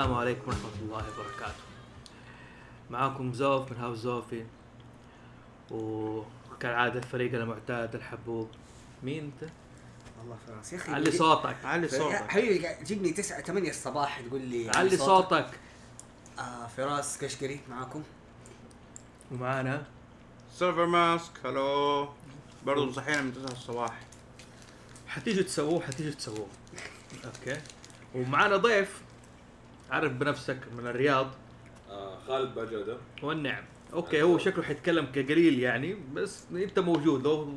السلام عليكم ورحمة الله وبركاته. معاكم زوف من هاوس زوفي وكالعادة الفريق المعتاد الحبوب. مين أنت؟ والله فراس يا أخي علي صوتك. علي صوتك. حبيبي قاعد تجيبني 9 8 الصباح تقول لي علي صوتك. آه فراس كشكري معاكم؟ ومعانا؟ سيلفر ماسك هلو برضه صحينا من 9 الصباح. حتيجوا تسووه حتيجوا تسووه. okay. ومعانا ضيف. عرف بنفسك من الرياض. آه خالد باجودة. والنعم okay هو شكله حيتكلم كقليل يعني بس أنت موجود. لو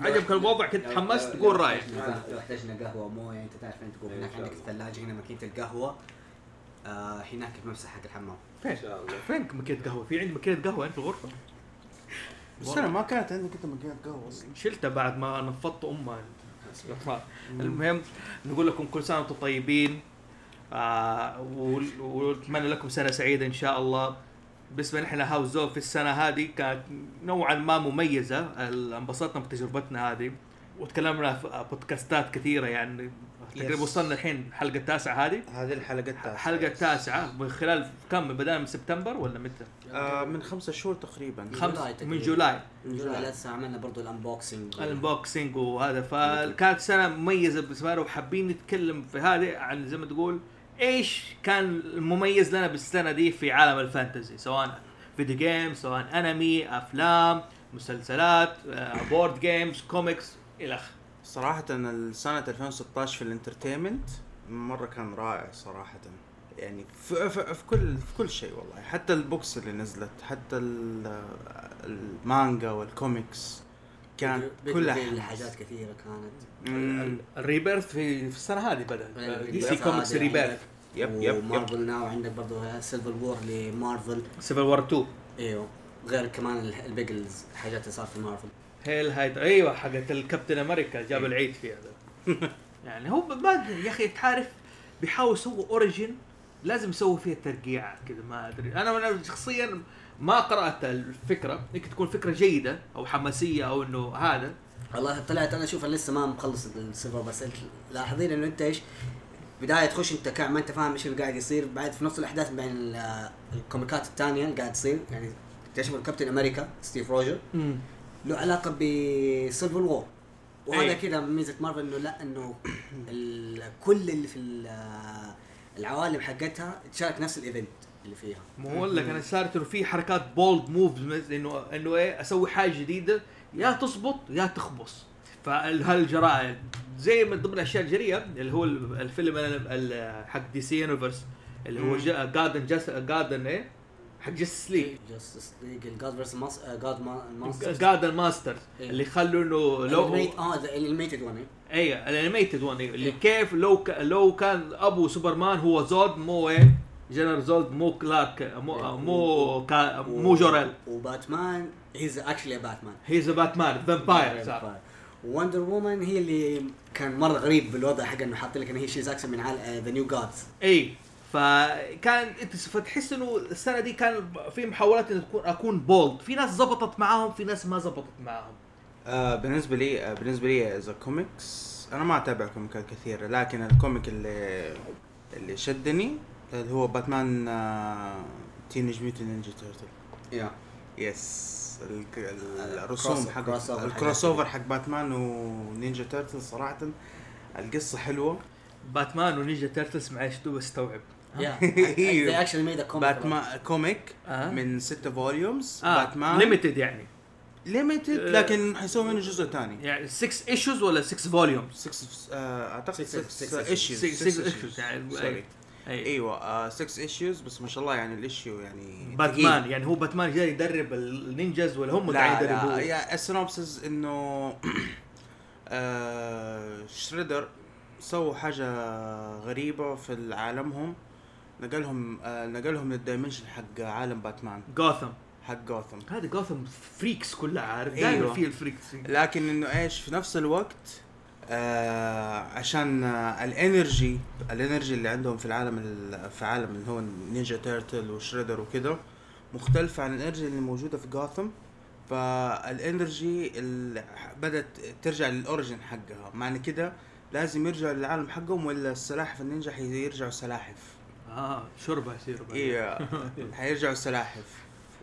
عجبك الوضع كنت تحمست تقول رايك لو احتاجنا قهوة موية أنت تعرف أنت تقول هناك عندك. الثلاجة هنا ماكينه القهوة. آه هناك الممسح حق الحمام. فين؟ إن شاء الله. فين ماكينة قهوة؟ في عندي ماكينة قهوة هنا في الغرفة. بس أنا ما كانت عندك انت مكان قهوة أصلا. شلتها بعد ما نفضت أمها. المهم نقول لكم كل سنة وأنتم طيبين. آه ول- ونتمنى لكم سنة سعيدة إن شاء الله. بالنسبة نحن هاوس زو في السنة هذه كانت نوعا ما مميزة. انبسطنا بتجربتنا هذه. وتكلمنا في بودكاستات كثيرة يعني. تقريبا. وصلنا الحين الحلقة التاسعه هذه. هذه الحلقة التاسعة. الحلقة التاسعه من خلال كم؟ بدأنا من سبتمبر ولا متى؟ آه من خمسة شهور تقريبا. خمس July من. July من July. لسه عملنا برضو ال unboxing ال unboxing وهذا. فكانت سنة مميزة بالنسبة لنا وحابين نتكلم في هذه عن زي ما تقول إيش كان المميز لنا بالسنة دي في عالم ال fantasy؟ سواء video game سواء انمي أفلام مسلسلات board games comics إلى آخره. صراحة السنة 2016 في ال entertainment مرة كان رائع صراحة. يعني في, في, في كل في كل شيء والله. حتى البوكس اللي نزلت حتى ال- المانجا والكوميكس كان كلها حاجات كثيرة كانت. الريبيرث في في السنة هذه بدأ. دي سي كوميكس ريبيرث. يب يب ومارفل ناو عندك برضو سيلفر وور لمارفل سيفل وور 2 إيوه. غير كمان ال- البيجلز الحاجات اللي صار في مارفل هيل هايد أيوه حقت الكابتن أمريكا جاب إيه. العيد فيها يعني هو ما يا أخي تعرف بيحاول يسووا origin لازم يسووا فيها ترقيع كذا ما أدري. أنا أنا شخصيا ما قرأت الفكرة يمكن تكون فكرة جيدة أو حماسية أو إنه هذا. والله طلعت أنا أشوف لسه ما مخلص ال Civil بس لاحظين إنه أنت إيش؟ بداية تخش أنت كا ما أنت فاهم إيش اللي قاعد يصير بعد في نص الأحداث بين ال- الكوميكات الثانية اللي قاعد تصير يعني تكتشف كابتن أمريكا ستيف روجرز. له علاقة بسيلفر وور وهذا أي. كذا ميزة مارفل إنه لا إنه كل اللي في ال- العوالم حقتها تشارك نفس الايفنت اللي فيها. ما هو لك أنا صارت إنه في حركات بولد موفز انه إنه إيه أسوي حاجة جديدة يا تزبط يا تخبص. فهالجرائم زي من ضمن الاشياء الجريئة اللي هو الفيلم ال- ال- حق دي سي يونيفرس اللي هو جاردن جاس جاردن إيه؟ حق جاستس ليج جاستس ليج الجاد فيرس جاد ماستر جاردن ماسترز. اللي خلوا إنه لو آه الانيميتد ون أيوه الانيميتد ون اللي إيه. كيف لو. لو كان أبو سوبرمان هو زود مو إيه؟ جنرال زود مو كلارك مو مو كا... مو جوريل. وباتمان هيز اكشلي باتمان هيز باتمان فامباير صار وندر وومن هي اللي كان مرة غريب بالوضع حق إنه حاط لك انه هي شيز اكشن من عال the New Gods إي فكان أنت فتحس إنه السنة دي كان في محاولات ان تكون أكون bold في ناس زبطت معاهم في ناس ما زبطت معاهم. آه بالنسبة لي آه بالنسبة لي as comics أنا ما أتابع كوميكات كثيرة لكن ال comic اللي اللي شدني اللي هو باتمان Teenage Mutant Ninja Turtle yeah. yes ال- ال- الرسوم حق ال crossover حق باتمان و Ninja Turtle صراحة. القصة حلوة. باتمان و Ninja Turtles معلش دوب استوعب يا. They actually made a comic باتمان comic. من ستة volumes باتمان. limited يعني. limited آه. لكن حيسوي منه جزء ثاني. يعني 6 issues ولا 6 volumes 6 أعتقد Six- 6 six issues 6 issues يعني اي إيوه 6 issues بس ما شاء الله يعني ال issue يعني باتمان ثقيل. يعني هو باتمان جاي يدرب ال ninjas ولا هم لا قاعد لا يدربوه؟ يا ال synopsis إنه آه شريدر سووا حاجة غريبة في عالمهم. نقلهم آه نقلهم لل dimension حق عالم باتمان. جوثم حق جوثم هذه جوثم freaks كلها عارف؟ أيوة. دائما في ال freaks لكن إنه إيش في نفس الوقت آه عشان آه ال energy ال energy اللي عندهم في العالم ال- في عالم اللي هو Ninja Turtle وشريدر وكده مختلفة عن ال energy اللي موجودة في جوثم فال energy اللي بدأت ترجع لل origin حقها. معنى كده لازم يرجعوا للعالم حقهم ولا السلاحف النينجا حيرجعوا سلاحف؟ آه شربه يصير إيه حيرجعوا السلاحف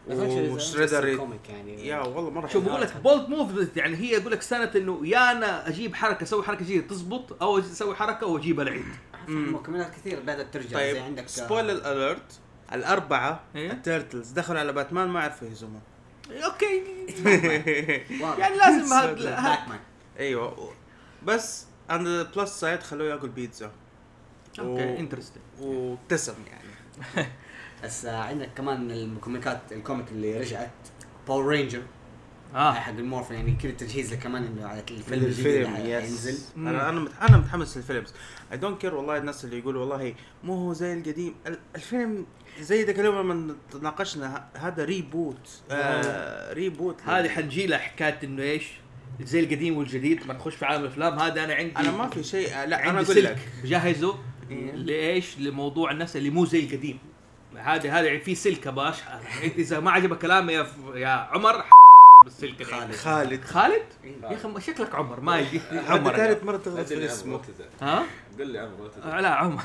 وشريدر يعني. يا والله مرة شوف. بقول لك bold move يعني هي يقول لك سنة إنه يا أنا أجيب حركة أسوي حركة جديده تزبط أو أسوي حركة واجيبها العيد. مكملات كثير بدأت ترجع. زي طيب عندك spoiler alert الأربعة إيه؟ ال Turtles دخلوا على باتمان ما عرفوا يهزموه. okay. يعني لازم هذا أيوه. بس عند ال plus side خلوه ياكل بيتزا. okay interesting وابتسم يعني. بس آه، عندك كمان الكوميكات الكوميك اللي رجعت Power Ranger آه. حق ال Morphin يعني كذا تجهيز له كمان إنه على الفيلم الجديد الفيلم اللي حينزل. أنا أنا أنا متحمس للفيلم. اي دونت كير والله الناس اللي يقولوا والله مو هو زي القديم. ال- الفيلم زي ذاك اليوم لما تناقشنا ه- هذا ريبوت آه ريبوت هذه حنجي لها حكاية إنه إيش؟ زي القديم والجديد ما نخش في عالم الأفلام. هذا أنا عندي أنا ما في شيء لا أنا عندي أقول سلك لك. بجهزه إيه. لإيش؟ لموضوع الناس اللي مو زي القديم. هذا هذا في سلك باش أنت إذا ما عجبك كلامي يا, ف... يا عمر بالسلك خالد. خالد. خالد؟ إيه. يا أخي شكلك عمر ما يجي. عمر ثالث مرة تغلط في اسمه ها؟ قل لي عمر لا عمر.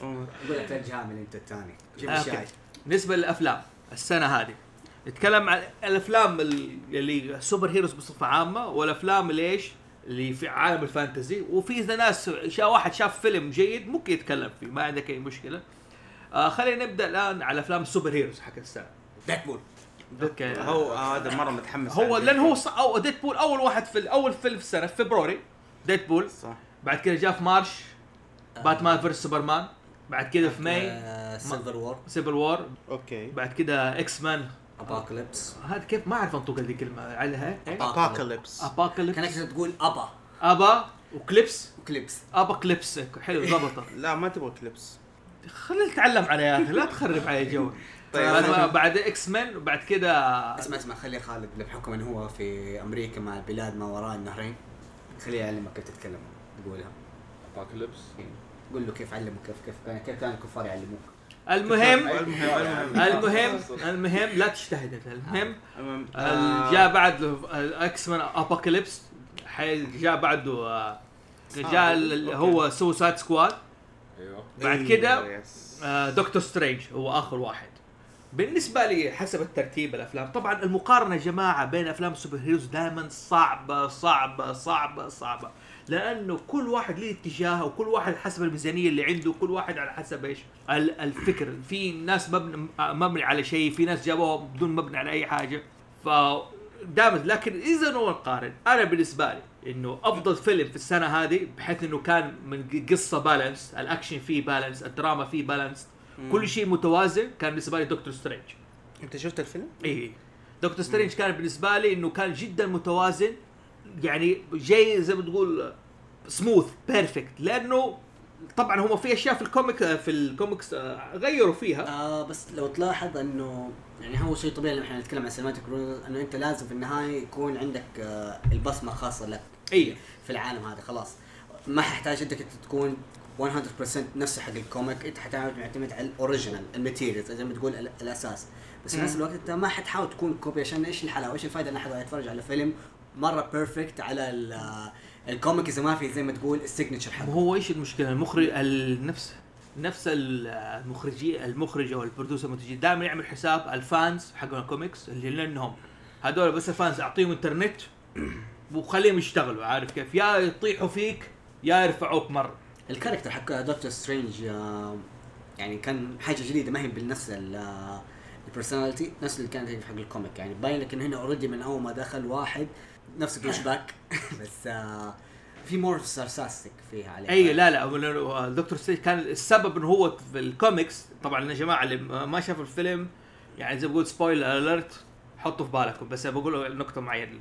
أقول لك لا تجامل أنت الثاني. جيب آه،. الشاي. بالنسبة للأفلام السنة هذه. نتكلم عن الأفلام ال- اللي super heroes بصفة عامة والأفلام اللي إيش اللي في عالم ال fantasy. وفي إذا ناس شا واحد شاف فيلم جيد ممكن يتكلم فيه ما عندك أي مشكلة. آه خلينا نبدأ الآن على أفلام ال super heroes حق السنة. Deadpool. Okay. هو هذا مرة متحمس هو. لأن هو ص... أو Deadpool أول واحد في أول فيلم في السنة في فبراير. Deadpool. صح. بعد كده جاء في March. Batman versus Superman. بعد كده في May. Civil War Civil War okay. بعد كده X-Men Apocalypse هذا كيف؟ ما أعرف أنطق هذه الكلمة عليها Apocalypse كأنك Apocalypse تقول أبا. أبا. وكليبس. وكليبس. Apocalypse حلو ضبطه. لا ما تبغى كليبس. خلينا نتعلم على يا أخي لا تخرب علي الجو طيب، بعد, أنا- بعد X-Men وبعد كده اسمع اسمع خلي خالد بحكم انه هو في أمريكا مع البلاد ما وراء النهرين خليه يعلمك كيف تتكلم تقولها. Apocalypse قول له كيف علمك كيف كيف كان كيف كان الكفار يعلموك. المهم المهم المهم. المهم لا تجتهد أنت. المهم ال- آه، جاء بعد X-Men Apocalypse جاء بعده آه، جاء ال- هو Suicide Squad بعد إيه، كده. آه، Doctor Strange هو آخر واحد. بالنسبة لي حسب الترتيب الأفلام طبعا المقارنة يا جماعة بين أفلام ال super heroes دائما صعبة صعبة صعبة صعبة. لأنه كل واحد له اتجاه وكل واحد حسب الميزانية اللي عنده كل واحد على حسب إيش ال- الفكر. في ناس مبني مبني على شيء في ناس جابوها بدون مبني على أي حاجة. ف دائما لكن إذا نقارن أنا بالنسبة لي إنه أفضل فيلم في السنة هذه بحيث إنه كان من قصة balance الأكشن فيه balance الدراما فيه balance كل شيء متوازن كان بالنسبة لي Doctor Strange أنت شفت الفيلم؟ اي Doctor Strange كان بالنسبة لي إنه كان جدا متوازن يعني جاي زي ما تقول smooth perfect لأنه طبعا هم في أشياء في ال comic في الكوميكس آه، غيروا فيها. آه بس لو تلاحظ إنه يعني هو شيء طبيعي لما إحنا نتكلم عن cinematic إنه أنت لازم في النهاية يكون عندك آه البصمة خاصة لك إي. في العالم هذا خلاص. ما حتحتاج انك انت تكون 100% نفس حق ال comic أنت حتعتمد على ال original ال materials زي ما تقول ال- الأساس. بس في نفس الوقت أنت ما حتحاول تكون copy عشان إيش الحلاوة؟ إيش الفائده ان احد يتفرج على فيلم مرة perfect على ال- آه، ال comic إذا ما في زي ما تقول ال signature حقه. هو إيش المشكلة؟ المخرج النفس نفس المخرجي المخرج أو ال producer المنتجي دائما يعمل حساب ال fans حق الكوميكس اللي لأنهم هذول بس ال fans أعطيهم إنترنت وخليهم يشتغلوا عارف كيف؟ يا يطيحوا فيك يا يرفعوك مرة. ال character حق دكتور سترينج آه، يعني كان حاجة جديدة ما هي بنفس ال personality نفس اللي كانت هي في حق ال comic. يعني باين لك انه هنا already من أول ما دخل واحد نفس douchebag بس آه، في more sarcastic فيها عليه أي لا لا Doctor Strange كان السبب إنه هو في الكوميكس طبعا يا جماعة اللي ما شافوا الفيلم يعني زي ما بقول spoiler alert حطوا في بالكم. بس بقول نقطة معينة.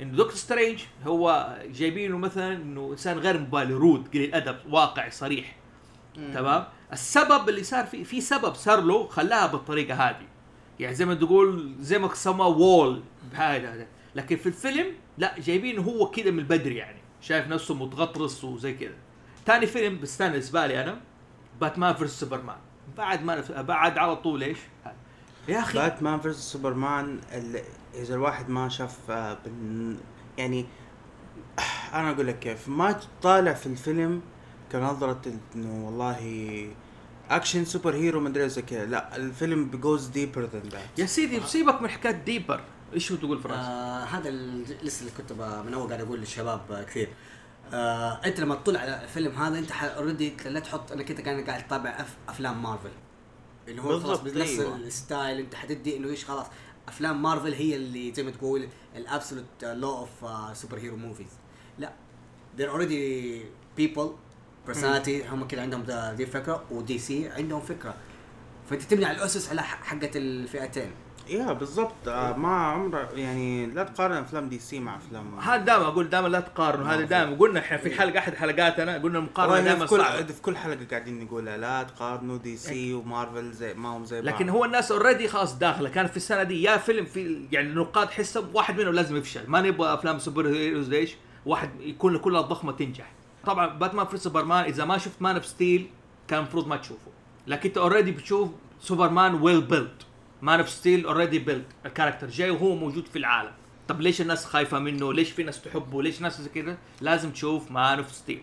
إنه Doctor Strange هو جايبينه مثلا إنه إنسان غير مبالي rude قليل ادب واقعي صريح. تمام؟ السبب اللي صار في في سبب صار له خلاها بالطريقة هذه. يعني زي ما تقول زي ما سمى وول بهذا هذا لكن في الفيلم لا جايبينه هو كذا من البدري يعني. شايف نفسه متغطرس وزي كذا. ثاني فيلم بستانس بالنسبة لي أنا باتمان فيرس سوبرمان. بعد ما بعد على طول إيش؟ يا أخي باتمان فيرس سوبرمان إذا الواحد ما شاف آه، يعني أنا أقول لك كيف. ما طالع في الفيلم كنظرة إنه والله أكشن super hero مدري زي كذا. لا الفيلم it goes deeper than that يا سيدي سيبك من حكاية deeper إيش هو تقول فراس؟ آه هذا ال- لسه اللي كنت من أول قاعد أقول للشباب آه، كثير. آه أنت لما تطلع على الفيلم هذا أنت already لا تحط انك انت كان قاعد تتابع أف أفلام مارفل. اللي هو خلاص بنفس أيوة. ال style أنت حتدي إنه إيش خلاص. أفلام مارفل هي اللي زي ما تقول ال absolute law of super hero movies لا they're already people personality هم كذا عندهم دي الفكرة و DC عندهم فكرة. فأنت تبني على الأسس على ح- حقة الفئتين. يا بالضبط. آه ما عمره يعني لا تقارن أفلام DC مع أفلام هذا دائما أقول دائما لا تقارنوا هذا دائما قلنا إحنا في حلقة أحد حلقاتنا قلنا المقارنة دائما صعبة. في كل حلقة قاعدين نقولها لا تقارنوا DC و Marvel زي ما هم زي بعض. لكن هو الناس already خلاص داخلة. كان في السنة دي يا فيلم في يعني النقاد حسب واحد منهم لازم يفشل. ما نبغى أفلام super heroes ليش؟ واحد يكون كلها ضخمة تنجح. طبعا Batman v Superman إذا ما شفت Man of Steel كان المفروض ما تشوفه. لكن أنت already بتشوف Superman will build Man of Steel already build ال character جاي وهو موجود في العالم. طب ليش الناس خايفة منه؟ ليش في ناس تحبه؟ ليش ناس زي كذا لازم تشوف Man of Steel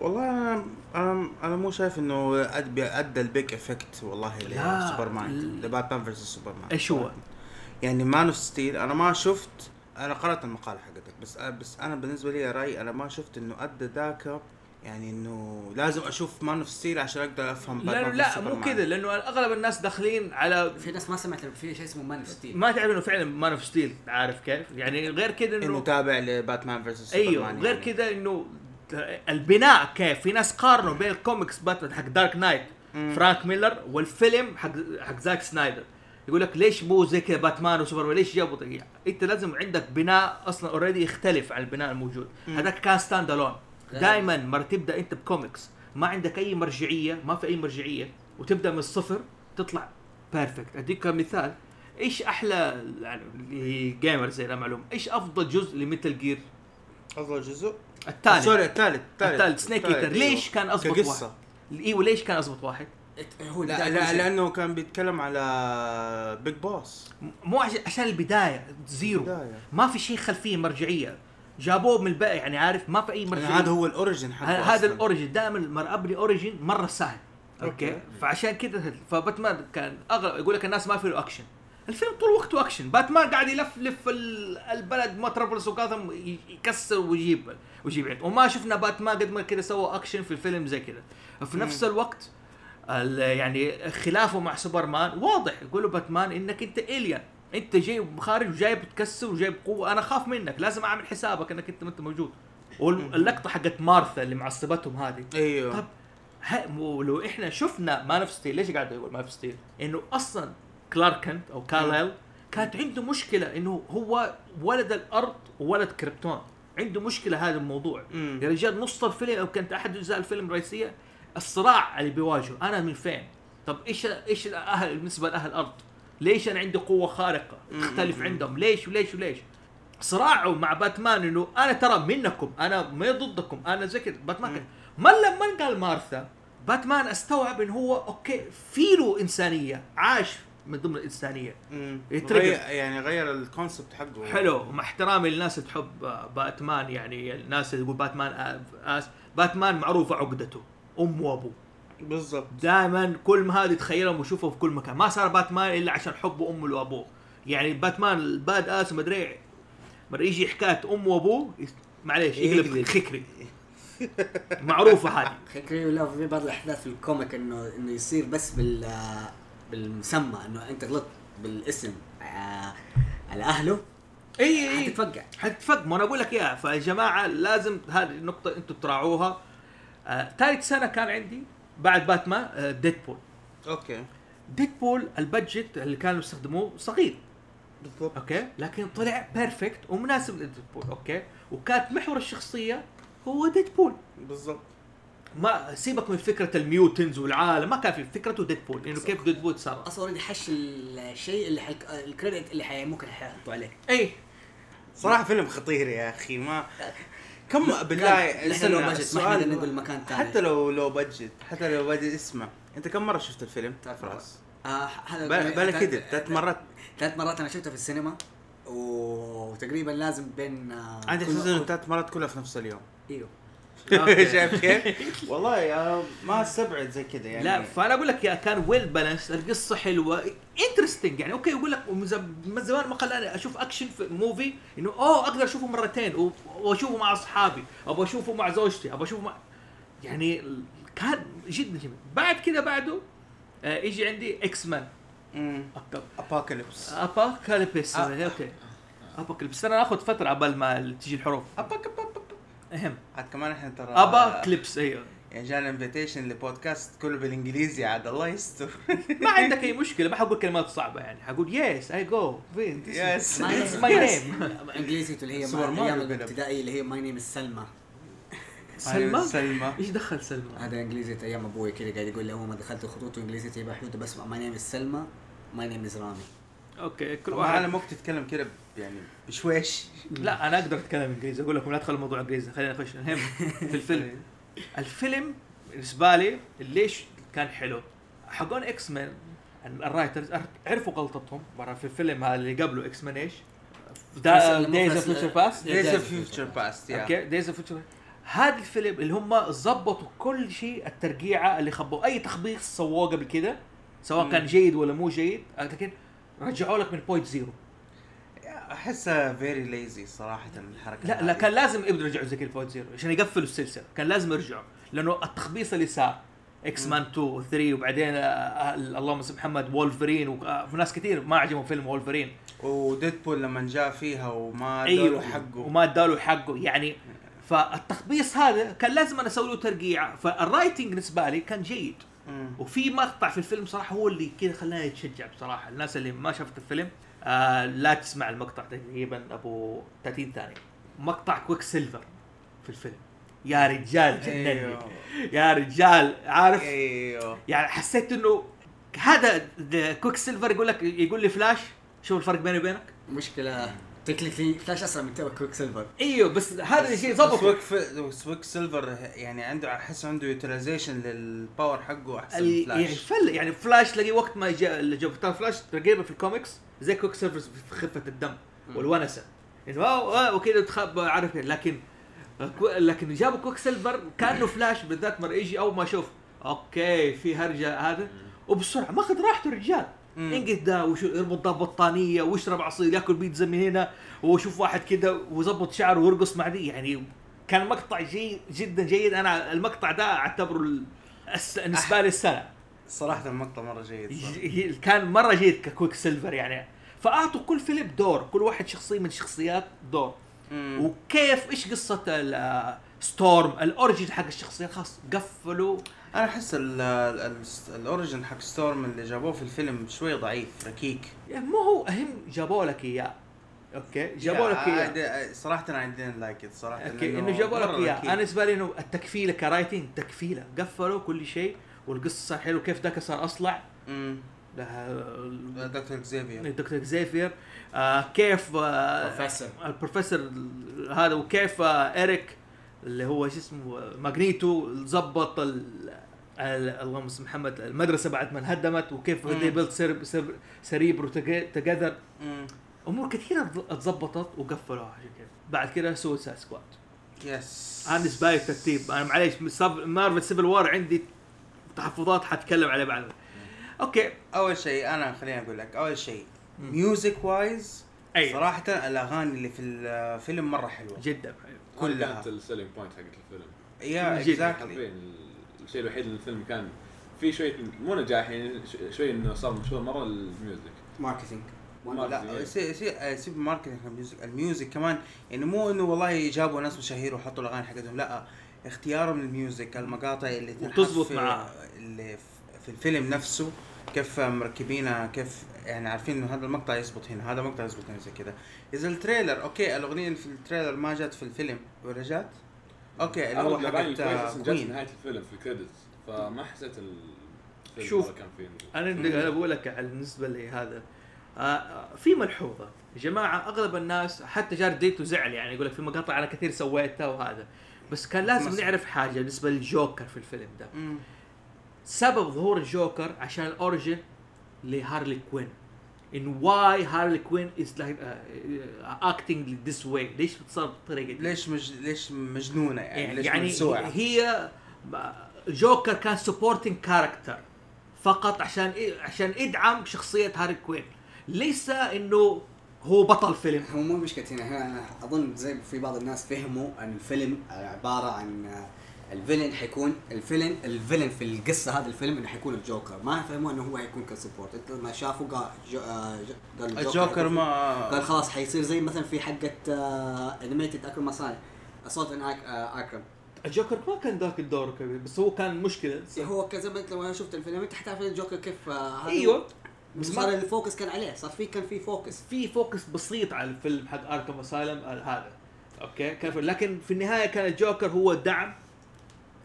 والله أنا أنا أنا مو شايف إنه ادى ادى ال big effect والله لا. لسوبرمان. ل- ل Batman versus Superman إيش هو؟ يعني Man of Steel أنا ما شفت أنا قرأت المقاله حقتك بس بس أنا بالنسبة لي رايي أنا ما شفت إنه ادى ذاك يعني إنه لازم أشوف Man of Steel عشان أقدر أفهم لا لا مو. كذا لأنه أغلب الناس داخلين على في ناس ما سمعت في شيء اسمه مان اوف ستيل ما تعرف إنه فعلا Man of Steel عارف كيف؟ يعني غير كذا إنه إنه تابع لباتمان versus سوبرمان أيوه غير يعني. كذا إنه البناء كيف في ناس قارنوا بين الكوميكس باتمان حق Dark Knight فرانك ميلر والفيلم حق حق زاك سنايدر يقول لك ليش مو زي كذا باتمان وسوبرمان ليش جابوا؟ أنت لازم عندك بناء أصلا already يختلف عن البناء الموجود هذاك كان stand alone دائما مره تبدأ أنت بكوميكس. ما عندك أي مرجعية ما في أي مرجعية وتبدأ من الصفر تطلع perfect أديك مثال إيش أحلى يعني جيمر زي لا معلوم إيش أفضل جزء لميتال جير؟ أفضل جزء؟ الثالث سوري الثالث الثالث سنيك ايتر ليش. كان أضبط واحد؟ أيوه ليش كان أضبط واحد؟ هو لا, لا. لأنه كان بيتكلم على بيج بوس مو عشان عشان البداية زيرو. بداية. ما في شيء خلفية مرجعية. جابوه من الباقي يعني عارف ما في أي مرجعيه هذا هو الاوريجن حقه هذا. الاوريجن دائما لما أبني اوريجن مرة سهل. okay, okay. فعشان كذا فباتمان كان أغلب يقول لك الناس ما في له اكشن الفيلم طول وقته اكشن باتمان قاعد يلفلف ال- البلد متروبوليس وجوثام يكسر ويجيب ويجيب عيد. وما شفنا باتمان قد ما كذا سوى اكشن في الفيلم زي كذا في نفس الوقت ال- يعني خلافه مع سوبرمان واضح. يقولوا باتمان إنك أنت الين انت جاي خارج وجاي بتكسر وجاي بقوه أنا خاف منك. لازم أعمل حسابك إنك انت ما أنت موجود. واللقطة حقت مارثا اللي معصبتهم هذه. أيوه. طب لو إحنا شفنا Man of Steel ليش قاعد أقول Man of Steel؟ إنه أصلا كلارك كنت أو كال ايل كانت عنده مشكلة إنه هو ولد الأرض وولد كريبتون. عنده مشكلة هذا الموضوع. مم. يا رجال نص الفيلم أو كانت أحد أجزاء الفيلم الرئيسية الصراع اللي بيواجهه. أنا من فين؟ طب إيش إيش الاهل بالنسبة لأهل الأرض؟ ليش أنا عندي قوة خارقة تختلف. عندهم؟ ليش وليش وليش؟ صراعه مع باتمان إنه أنا ترى منكم أنا ما ضدكم أنا زي كذا باتمان كان ما لما قال مارثا باتمان استوعب إنه هو okay في له إنسانية عاش من ضمن الإنسانية. غير يعني غير ال concept حقه حلو ومع احترامي للناس اللي تحب باتمان يعني الناس اللي يقول باتمان ass باتمان معروفه عقدته امه وابوه بالضبط. دائما كل ما هذه تخيلهم وشوفه في كل مكان. ما صار باتمان إلا عشان حبه امه وأبوه. يعني باتمان الباد آس مدري مدري يجي حكاية امه وأبوه. معليش يقلب يقلب. خكري. معروفة هذه. خكري ولا في بعض الأحداث في الكوميك انه إنه يصير بس بال بالمسمى إنه أنت غلطت بالاسم آه، على أهله. إي إي حتتفقع. حتتفق. ما أنا أقول لك إياها. فيا جماعة لازم هذه النقطة أنتم تراعوها. آه، ثالث سنة كان عندي. بعد باتمان آه، ديدبول أوكي. ديدبول البادجت اللي كانوا يستخدموه صغير. بالضبط. أوكي؟ لكن طلع بيرفكت ومناسب لديدبول أوكي؟ وكانت محور الشخصية هو ديدبول بالضبط. ما سيبك من فكرة الميوتنز والعالم ما كان في فكرته ديدبول إنه كيف ديدبول صار. أصلا اوريدي حش الشيء اللي حيك... الكريدت اللي حي... ممكن حيحطوا عليه. اي صراحة فيلم خطير يا أخي ما كم بالله لسه لو بجت ما حنقدر نقول مكان ثاني. حتى لو لو بجت حتى لو بجت اسمع. انت كم مرة شفت الفيلم؟ ثلاث آه هذا بلا بلا كده ثلاث مرات. ثلاث مرات أنا شفته في السينما. وتقريبا لازم بين آه عندي احساس انه ثلاث مرات كلها في نفس اليوم. إيوه. شايف كيف؟ والله يا ما استبعد زي كذا يعني. لا فأنا أقول لك يا كان well balanced القصة حلوة interesting يعني. okay يقول لك من زمان ما خلاني أشوف اكشن في movie إنه أوه أقدر أشوفه مرتين وأشوفه مع أصحابي أبغى أشوفه مع زوجتي أبغى أشوفه مع يعني كان جدا جميل. بعد كذا بعده آه يجي عندي إكس مان ابوكاليبس ابوكاليبس آه. أوكي. ابوكاليبس أنا آخذ فترة عبال ما تجي الحروف. أهم. عاد كمان إحنا ترى ابوكاليبس أيوه. يعني جانا انفيتيشن لبودكاست كله بالإنجليزي عاد الله يستر. ما عندك أي مشكلة ما حقول كلمات صعبة يعني. حقول يس اي جو فين يس It's my name. إنجليزي اللي هي أيام كده. الابتدائي اللي هي my name سلمى؟ سلمى سلمى. إيش دخل سلمى؟ هذا إنجليزي أيام أبوي كذا قاعد يقول لي أول ما دخلت الخطوط إنجليزي حدود بس my name سلمى my name رامي okay كل واحد. أنا ممكن تتكلم كده يعني بشويش؟ لا أنا أقدر أتكلم إنجليزي أقول لكم لا تدخلوا موضوع إنجليزي خلينا نخش. المهم في الفيلم. الفيلم بالنسبة لي ليش كان حلو؟ حقون X-Men ال writers عرفوا غلطتهم برا في الفيلم هذا اللي قبله X-Men إيش؟ Days of Future Past of Future Past. yeah okay Days of Future هذا الفيلم اللي هم ظبطوا كل شيء الترقيعة اللي خبوا أي تخبيص سووه قبل كده سواء كان. جيد ولا مو جيد. لكن رجعوا لك من point zero أحسها very lazy صراحة الحركة لا لا. كان لازم يبدوا يرجعوا زي كذا ال point zero عشان يقفلوا السلسلة. كان لازم يرجعوا لأنه التخبيص اللي صار X-Men 2 و 3 وبعدين آه، آه، اللهم صل محمد وولفرين وفي ناس كثير ما عجبهم فيلم وولفرين و Deadpool لما جاء فيها وما أيوه ادوا حقه. وما اداله حقه يعني فالتخبيص هذا كان لازم أنا أسوي له ترقيع. فال writing بالنسبة لي كان جيد. وفي مقطع في الفيلم صراحة هو اللي كذا خلاني أتشجع بصراحة. الناس اللي ما شافت الفيلم آه لا تسمع المقطع تقريبا أبو 30 ثانية. مقطع Quicksilver في الفيلم. يا رجال جنني أيوه. يا رجال عارف؟ أيوه. يعني حسيت إنه هذا Quicksilver يقول لك يقول لي فلاش شوف الفرق بيني وبينك. مشكلة. technically فلاش أسرع من Quicksilver. إيوه بس هذا الشيء بس ظبطه. وQuick Quicksilver يعني عنده أحس عنده utilization لل power حقه أحسن من ال- يعني فلاش فل يعني فلاش تلاقي وقت ما جاء اللي جاب فلاش تقريبا في الكوميكس زي Quicksilver في خفة الدم والونسة. آه، وكذا تخب عارف كيف. لكن لكن جابوا Quicksilver كأنه فلاش بالذات مرة يجي أول ما أشوف okay في هرجة هذا. وبسرعة ماخذ راحته الرجال. ينقذ ده وشو يربط ده بطانيه ويشرب عصير ياكل بيتزا من هنا ويشوف واحد كده ويظبط شعره ويرقص مع دي. يعني كان مقطع جيد جدا جيد. أنا المقطع ده أعتبره بالنسبة لي السنة. صراحة المقطع مرة جيد صراحة. كان مرة جيد ك Quicksilver يعني. فأعطوا كل فيلم دور كل واحد شخصية من الشخصيات دور. مم. وكيف إيش قصة آه، Storm ال origin حق الشخصيات خلاص قفلوا. أنا أحس ال- ال- ال origin حق Storm اللي جابوه في الفيلم شوي ضعيف ركيك. يعني مو هو اهم جابوا لك إياه. okay? جابوا لك إياه. صراحة أنا I didn't like it صراحة okay لأنه إنه جابوا لك إياه. أنا بالنسبة لي إنه التكفيلة كرايتنج تكفيلة. قفلوا كل شيء والقصة صار حلو. كيف ذاك صار أصلع؟ مم. ده- دكتور Xavier. دكتور Xavier آه كيف آه بروفيسور البروفيسور هذا وكيف آه Erik اللي هو شو اسمه Magneto ظبط ال- ال- اللهم صل محمد المدرسة بعد ما انهدمت وكيف Cerebro- Cerebro together مم. أمور كثيرة اتظبطت وقفلوها عشان كذا بعد كذا Suicide Squad yes أنا لي الترتيب أنا معليش Marvel Civil War عندي تحفظات حتكلم عليه بعد Okay. أول شيء أنا خليني أقول لك أول شيء. Music wise أيوه صراحة الأغاني اللي في الفيلم مرة حلوة. جدا. كلها. كانت ال selling point حقت الفيلم yeah. Exactly الشيء الوحيد اللي الفيلم كان في شوية مو نجاح يعني ش- شوي إنه صار مشهور مرة ال music marketing لا سي سيب marketing ال music ال music كمان يعني مو إنه والله جابوا ناس مشاهير وحطوا الأغاني حقتهم لا اختيارهم لل music المقاطع اللي تنحط وتزبط معاه. اللي في- في الفيلم نفسه كيف مركبينها كيف يعني عارفين إنه هذا المقطع يزبط هنا هذا مقطع يزبط هنا زي كذا. إذا ال trailer okay الأغنية اللي في ال trailer ما جات في الفيلم ولا جات okay اللي هو حقت جت في كوين نهاية الفيلم في ال credits. فما حسيت الفيلم شوف. كان فيه أنا أنا بقول لك على بالنسبة لهذا آه، آه، في ملحوظة. يا جماعة أغلب الناس حتى Jared Leto زعل يعني يقول لك في مقاطع أنا كثير سويتها وهذا. بس كان لازم مثلاً. نعرف حاجة بالنسبة للجوكر في الفيلم ده. مم. سبب ظهور الجوكر عشان ال origin لهارلي كوين. and why هارلي كوين is like acting this way ليش بتصير بالطريقة دي؟ ليش مج... ليش مجنونة يعني؟ ليش يعني؟ هي جوكر كان supporting character فقط عشان عشان ادعم شخصية هاري كوين. ليس إنه هو بطل فيلم. هو مو مشكلة هنا هنا أظن زي في بعض الناس فهموا إن الفيلم عبارة عن الفيلن حيكون الفيلن الفيلن في القصة هذا الفيلم إنه حيكون الجوكر. ما فهموا إنه هو حيكون كسبورت. إنت لما شافوا قال جو آه، جو- قال الجوكر حيكون- ما قال خلاص حيصير زي مثلا في حقة انيميتد أكرم مصانع صوت ان آه، أكرم. الجوكر ما كان ذاك الدور كبير بس هو كان مشكلة. هو كذا ما أنت لما شفت الفيلم أنت حتعرف الجوكر كيف آه، هذا أيوه. بس صار ما الفوكس كان عليه. صار في كان في فوكس. في فوكس بسيط على الفيلم حق اركم اسايلم هذا. okay? كيف لكن في النهاية كان الجوكر هو دعم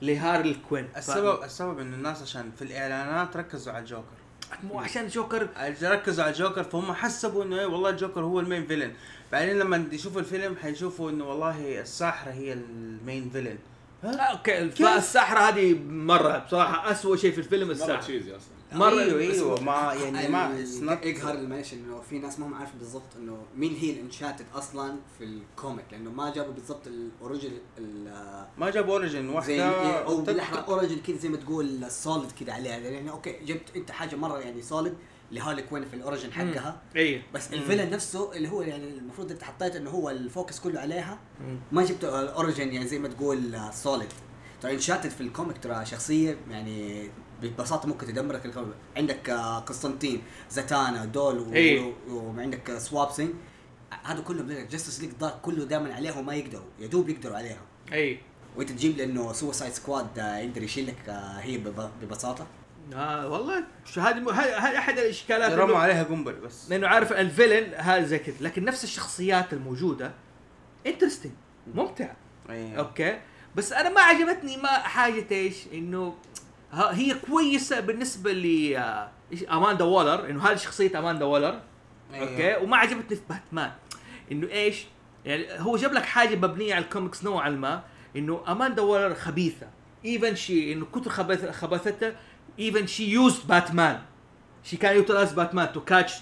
لهارلي كوين ف- السبب السبب انه الناس عشان في الإعلانات ركزوا على الجوكر. مو عشان جوكر. ركزوا على الجوكر فهم حسبوا إنه إيه والله الجوكر هو ال main villain. بعدين لما يشوفوا الفيلم حيشوفوا إنه والله الساحرة هي ال main villain. okay فالساحره هذه مرة بصراحة اسوء شيء في الفيلم مرة الساحرة. cheesy أصلا. مرة أيوه أيوه ما يعني ما ال- it's not- يقهر المعلش إنه في ناس ما هم عارفه بالضبط إنه مين هي ال Enchantress أصلا في ال comic لأنه ما جابوا بالضبط ال origin ما جاب origin واحدة أو تك- بالاحرى origin كذا زي ما تقول solid كذا عليها. يعني okay جبت أنت حاجة مرة يعني solid لهارلي كوين في ال origin حقها اي بس ال villain نفسه اللي هو يعني المفروض أنت حطيت إنه هو ال focus كله عليها ما جبت ال origin يعني زي ما تقول solid ترى Enchantress في ال comic ترى شخصية يعني ببساطة ممكن تدمرك عندك آه، قسطنطين Zatanna دول و- إيه. و- وعندك آه، Swamp Thing هذا كله Justice League Dark كله دائما عليها وما يقدروا يا دوب يقدروا عليها. اي وأنت تجيب لي إنه Suicide Squad يقدر يشيل لك آه، هي بب- ببساطة؟ آه والله شو هذه م- هذه أحد الإشكالات رموا إنه- عليها قنبل بس. لأنه عارف ال villain هذا زي كذا. لكن نفس الشخصيات الموجودة interesting ممتع أيوة. okay? بس أنا ما عجبتني ما حاجة إيش إنه هي كويسة بالنسبة ل آه، أماندا وولر إنه هذه شخصية أماندا وولر أيوة. okay? وما عجبتني في باتمان. إنه إيش؟ يعني هو جاب لك حاجة مبنية على الكوميكس نوعا ما إنه أماندا وولر خبيثة. even she إنه كتر خبث خبثتها even she used باتمان. she can utilize باتمان to catch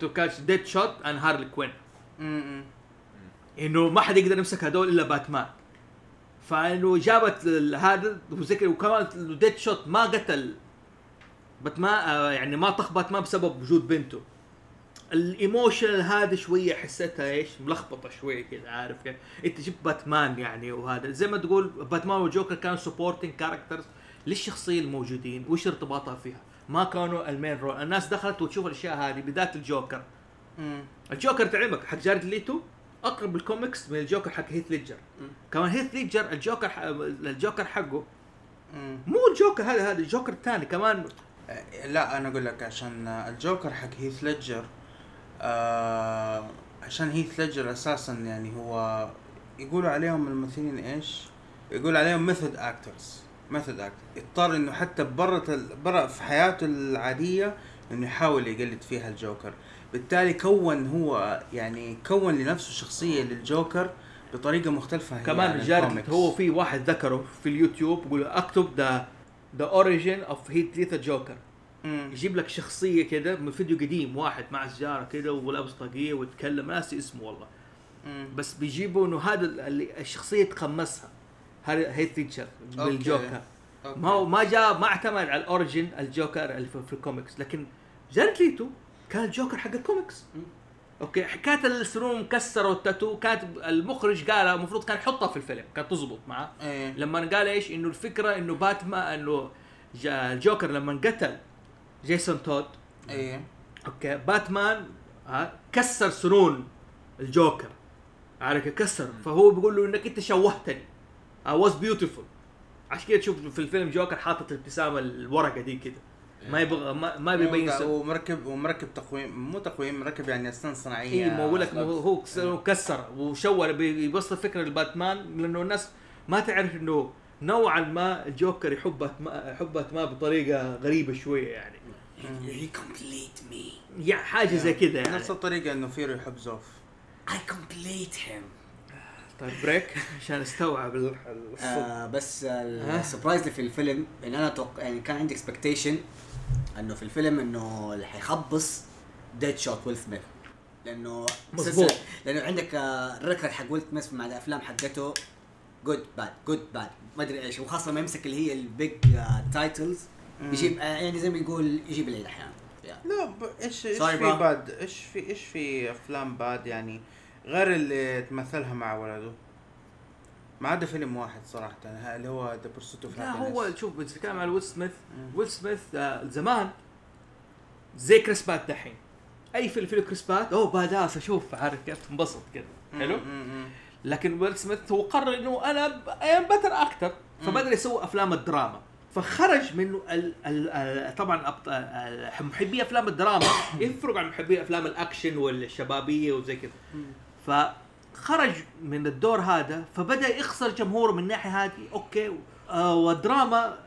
to catch Deadshot and هارلي كوين. إنه ما حد يقدر يمسك هدول إلا باتمان. فانه جابت هذا وزي وكمان ديد شوت ما قتل باتمان آه، يعني ما طخ باتمان بسبب وجود بنته. ال emotion هذا شوية حسيتها إيش؟ ملخبطة شوية كذا عارف كيف؟ إنت جبت باتمان يعني وهذا. زي ما تقول باتمان والجوكر كانوا supporting characters للشخصية الموجودين وش ارتباطها فيها. ما كانوا ال main role الناس دخلت وتشوف الأشياء هذه بالذات الجوكر. م. الجوكر تعلمك حق جارد ليتو أقرب الكوميكس من الجوكر حق هيث ليدجر. كمان هيث ليدجر الجوكر ح... الجوكر حقه. مو الجوكر هذا هذا الجوكر الثاني كمان. لا أنا أقول لك عشان الجوكر حق هيث ليدجر آه عشان هيث ليدجر أساسا يعني هو يقولوا عليهم الممثلين إيش؟ يقول عليهم method actors method actor اضطر إنه حتى برا برا في حياته العادية إنه يحاول يقلد فيها الجوكر. بالتالي كون هو يعني كون لنفسه شخصية للجوكر بطريقة مختلفة هي كمان الكوميكس. هو في واحد ذكره في اليوتيوب يقول اكتب the the origin of هيث ليث جوكر. يجيب لك شخصية كده من فيديو قديم واحد مع سجاره كده ولابس طاقية ويتكلم ناسي اسمه والله مم. بس بيجيبوا إنه هذا اللي الشخصية تقمصها ليدجر okay. بالجوكر. ما هو ما جاء ما اعتمد على ال origin الجوكر اللي في الكوميكس لكن جارد ليتو كان الجوكر حق الكوميكس. okay حكايه السنون مكسرة والتاتو كانت المخرج قالها المفروض كان يحطها في الفيلم كانت تزبط معاه. إيه. لما قال إيش؟ إنه الفكرة إنه باتمان إنه الجوكر لما قتل جيسون تود. إيه. okay باتمان ها كسر سنون الجوكر. عارف؟ كسر فهو بيقول له إنك أنت شوهتني. I was beautiful. عشان كده تشوف في الفيلم جوكر حاطط الابتسامة الورقة دي كده. ما يبغى ما, ما بيبين سن- ومركب ومركب تقويم مو تقويم مركب يعني أسنان صناعية. اي ما بقول لك هو هو كسر- وشوه بي- يوصل فكرة لباتمان لأنه الناس ما تعرف إنه نوعا ما الجوكر يحب باتمان يحب باتمان بطريقة غريبة شوية يعني. He complete me. يا حاجة زي كذا يعني. نفس الطريقة إنه فيرو يحب زوف. I complete him. طيب break عشان استوعب ال- الصوت آه بس اللي في الفيلم إن أنا توق... يعني كان عندي expectation إنه في الفيلم إنه اللي حيخبص ديد شوت ويل سميث لأنه مظبوط. لأنه عندك آه، ال record حق ويل سميث مع الأفلام حقته good bad good bad ما أدري إيش. وخاصة لما يمسك اللي هي ال big titles يجيب آه، يعني زي ما يقول يجيب العيد أحيانا. لا ب- إيش إيش في. bad إيش في إيش في أفلام bad يعني؟ غير اللي تمثلها مع ولده. ما عدا فيلم واحد صراحة اللي هو The Pursuit of لا هو شوف بتتكلم على ويل سميث. ويل سميث آه زمان زي كريس برات دحين. أي فيلم فيه كريس برات أوه badass أشوف عارف كيف تنبسط كذا. حلو؟ لكن ويل سميث هو قرر إنه أنا I'm better أكتر فبدا يسوي أفلام الدراما. فخرج منه ال ال ال طبعا محبي أفلام الدراما. يفرق عن محبي أفلام الأكشن والشبابية وزي كذا. فخرج من الدور هذا فبدأ يخسر جمهوره من الناحيه هذه okay. آه والدراما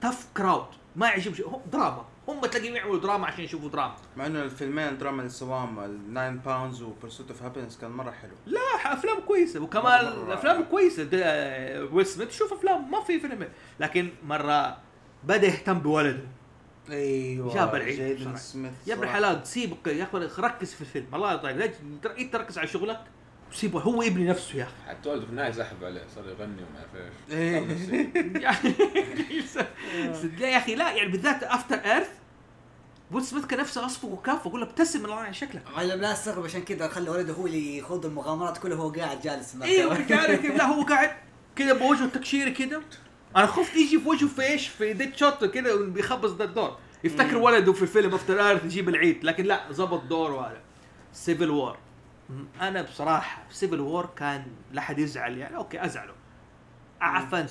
tough crowd ما يعجب شيء هم دراما. هم تلاقيهم يعملوا دراما عشان يشوفوا دراما. مع إنه الفيلمين الدراما اللي سواهم ال Nine Pounds و Pursuit of Happyness كان مرة حلو. لا أفلام كويسة. وكمان. أفلام كويسة. ويل سميث شوف أفلام ما في فيلم. لكن مرة بدأ يهتم بولده. أيوه جاب العيد جايدن بصراحة. سميث يا ابن. الحلال سيبك يا أخي ركز في الفيلم الله طيب لا انت تركز على شغلك وسيبه هو يبني نفسه يا أخي حتى ولده في النهاية سحب عليه صار يغني وما أعرف إيش إيه. صار نفسي. يعني لا يا أخي لا يعني بالذات افتر ايرث ويل سميث كان نفسه أصفق وكاف أقول له ابتسم من الله على شكلك على لا استغرب عشان كذا خلى ولده هو اللي يخوض المغامرات كلها وهو قاعد جالس. أيوه لا هو قاعد كذا بوجهه تكشيري كذا أنا خفت يجي في وجهه في إيش؟ في ديد شوت كذا بيخبص ذا الدور يفتكر ولده في الفيلم After Earth يجيب العيد لكن لا زبط دوره هذا Civil War أنا بصراحة Civil War كان لا حد يزعل يعني. okay أزعله. أعفن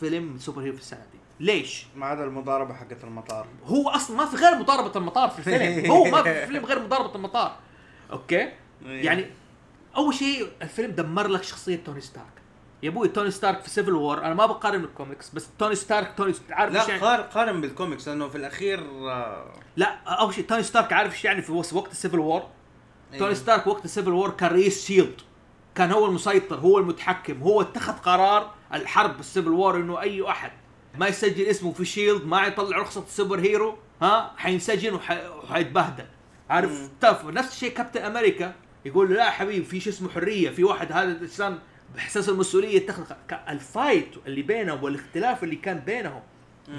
فيلم superhero في السنة دي. ليش؟ ما عدا المضاربة حقت المطار. هو أصلا ما في غير مضاربة المطار في الفيلم. هو ما في فيلم غير مضاربة المطار. okay؟ يعني أول شيء الفيلم دمر لك شخصية توني ستارك. يا أبوي توني ستارك في Civil War. أنا ما بقارن بالكوميكس بس توني ستارك توني عارف لا يعني؟ قار- قارن بالكوميكس لأنه في الأخير آه، لا أول شيء توني ستارك عارف إيش يعني في وقت ال Civil War؟ إيه. توني ستارك وقت ال Civil War كان رئيس شيلد. كان هو المسيطر هو المتحكم هو اتخذ قرار الحرب ال Civil War إنه أي أحد ما يسجل اسمه في شيلد ما يطلع رخصة ال superhero ها حينسجن وح- وحيتبهدل. عارف. تف نفس الشيء كابتن أمريكا يقول لا حبيبي في شيء اسمه حرية في واحد هذا الإنسان بإحساس المسؤولية يتخذ ق- ك- ال fight اللي بينهم والاختلاف اللي كان بينهم.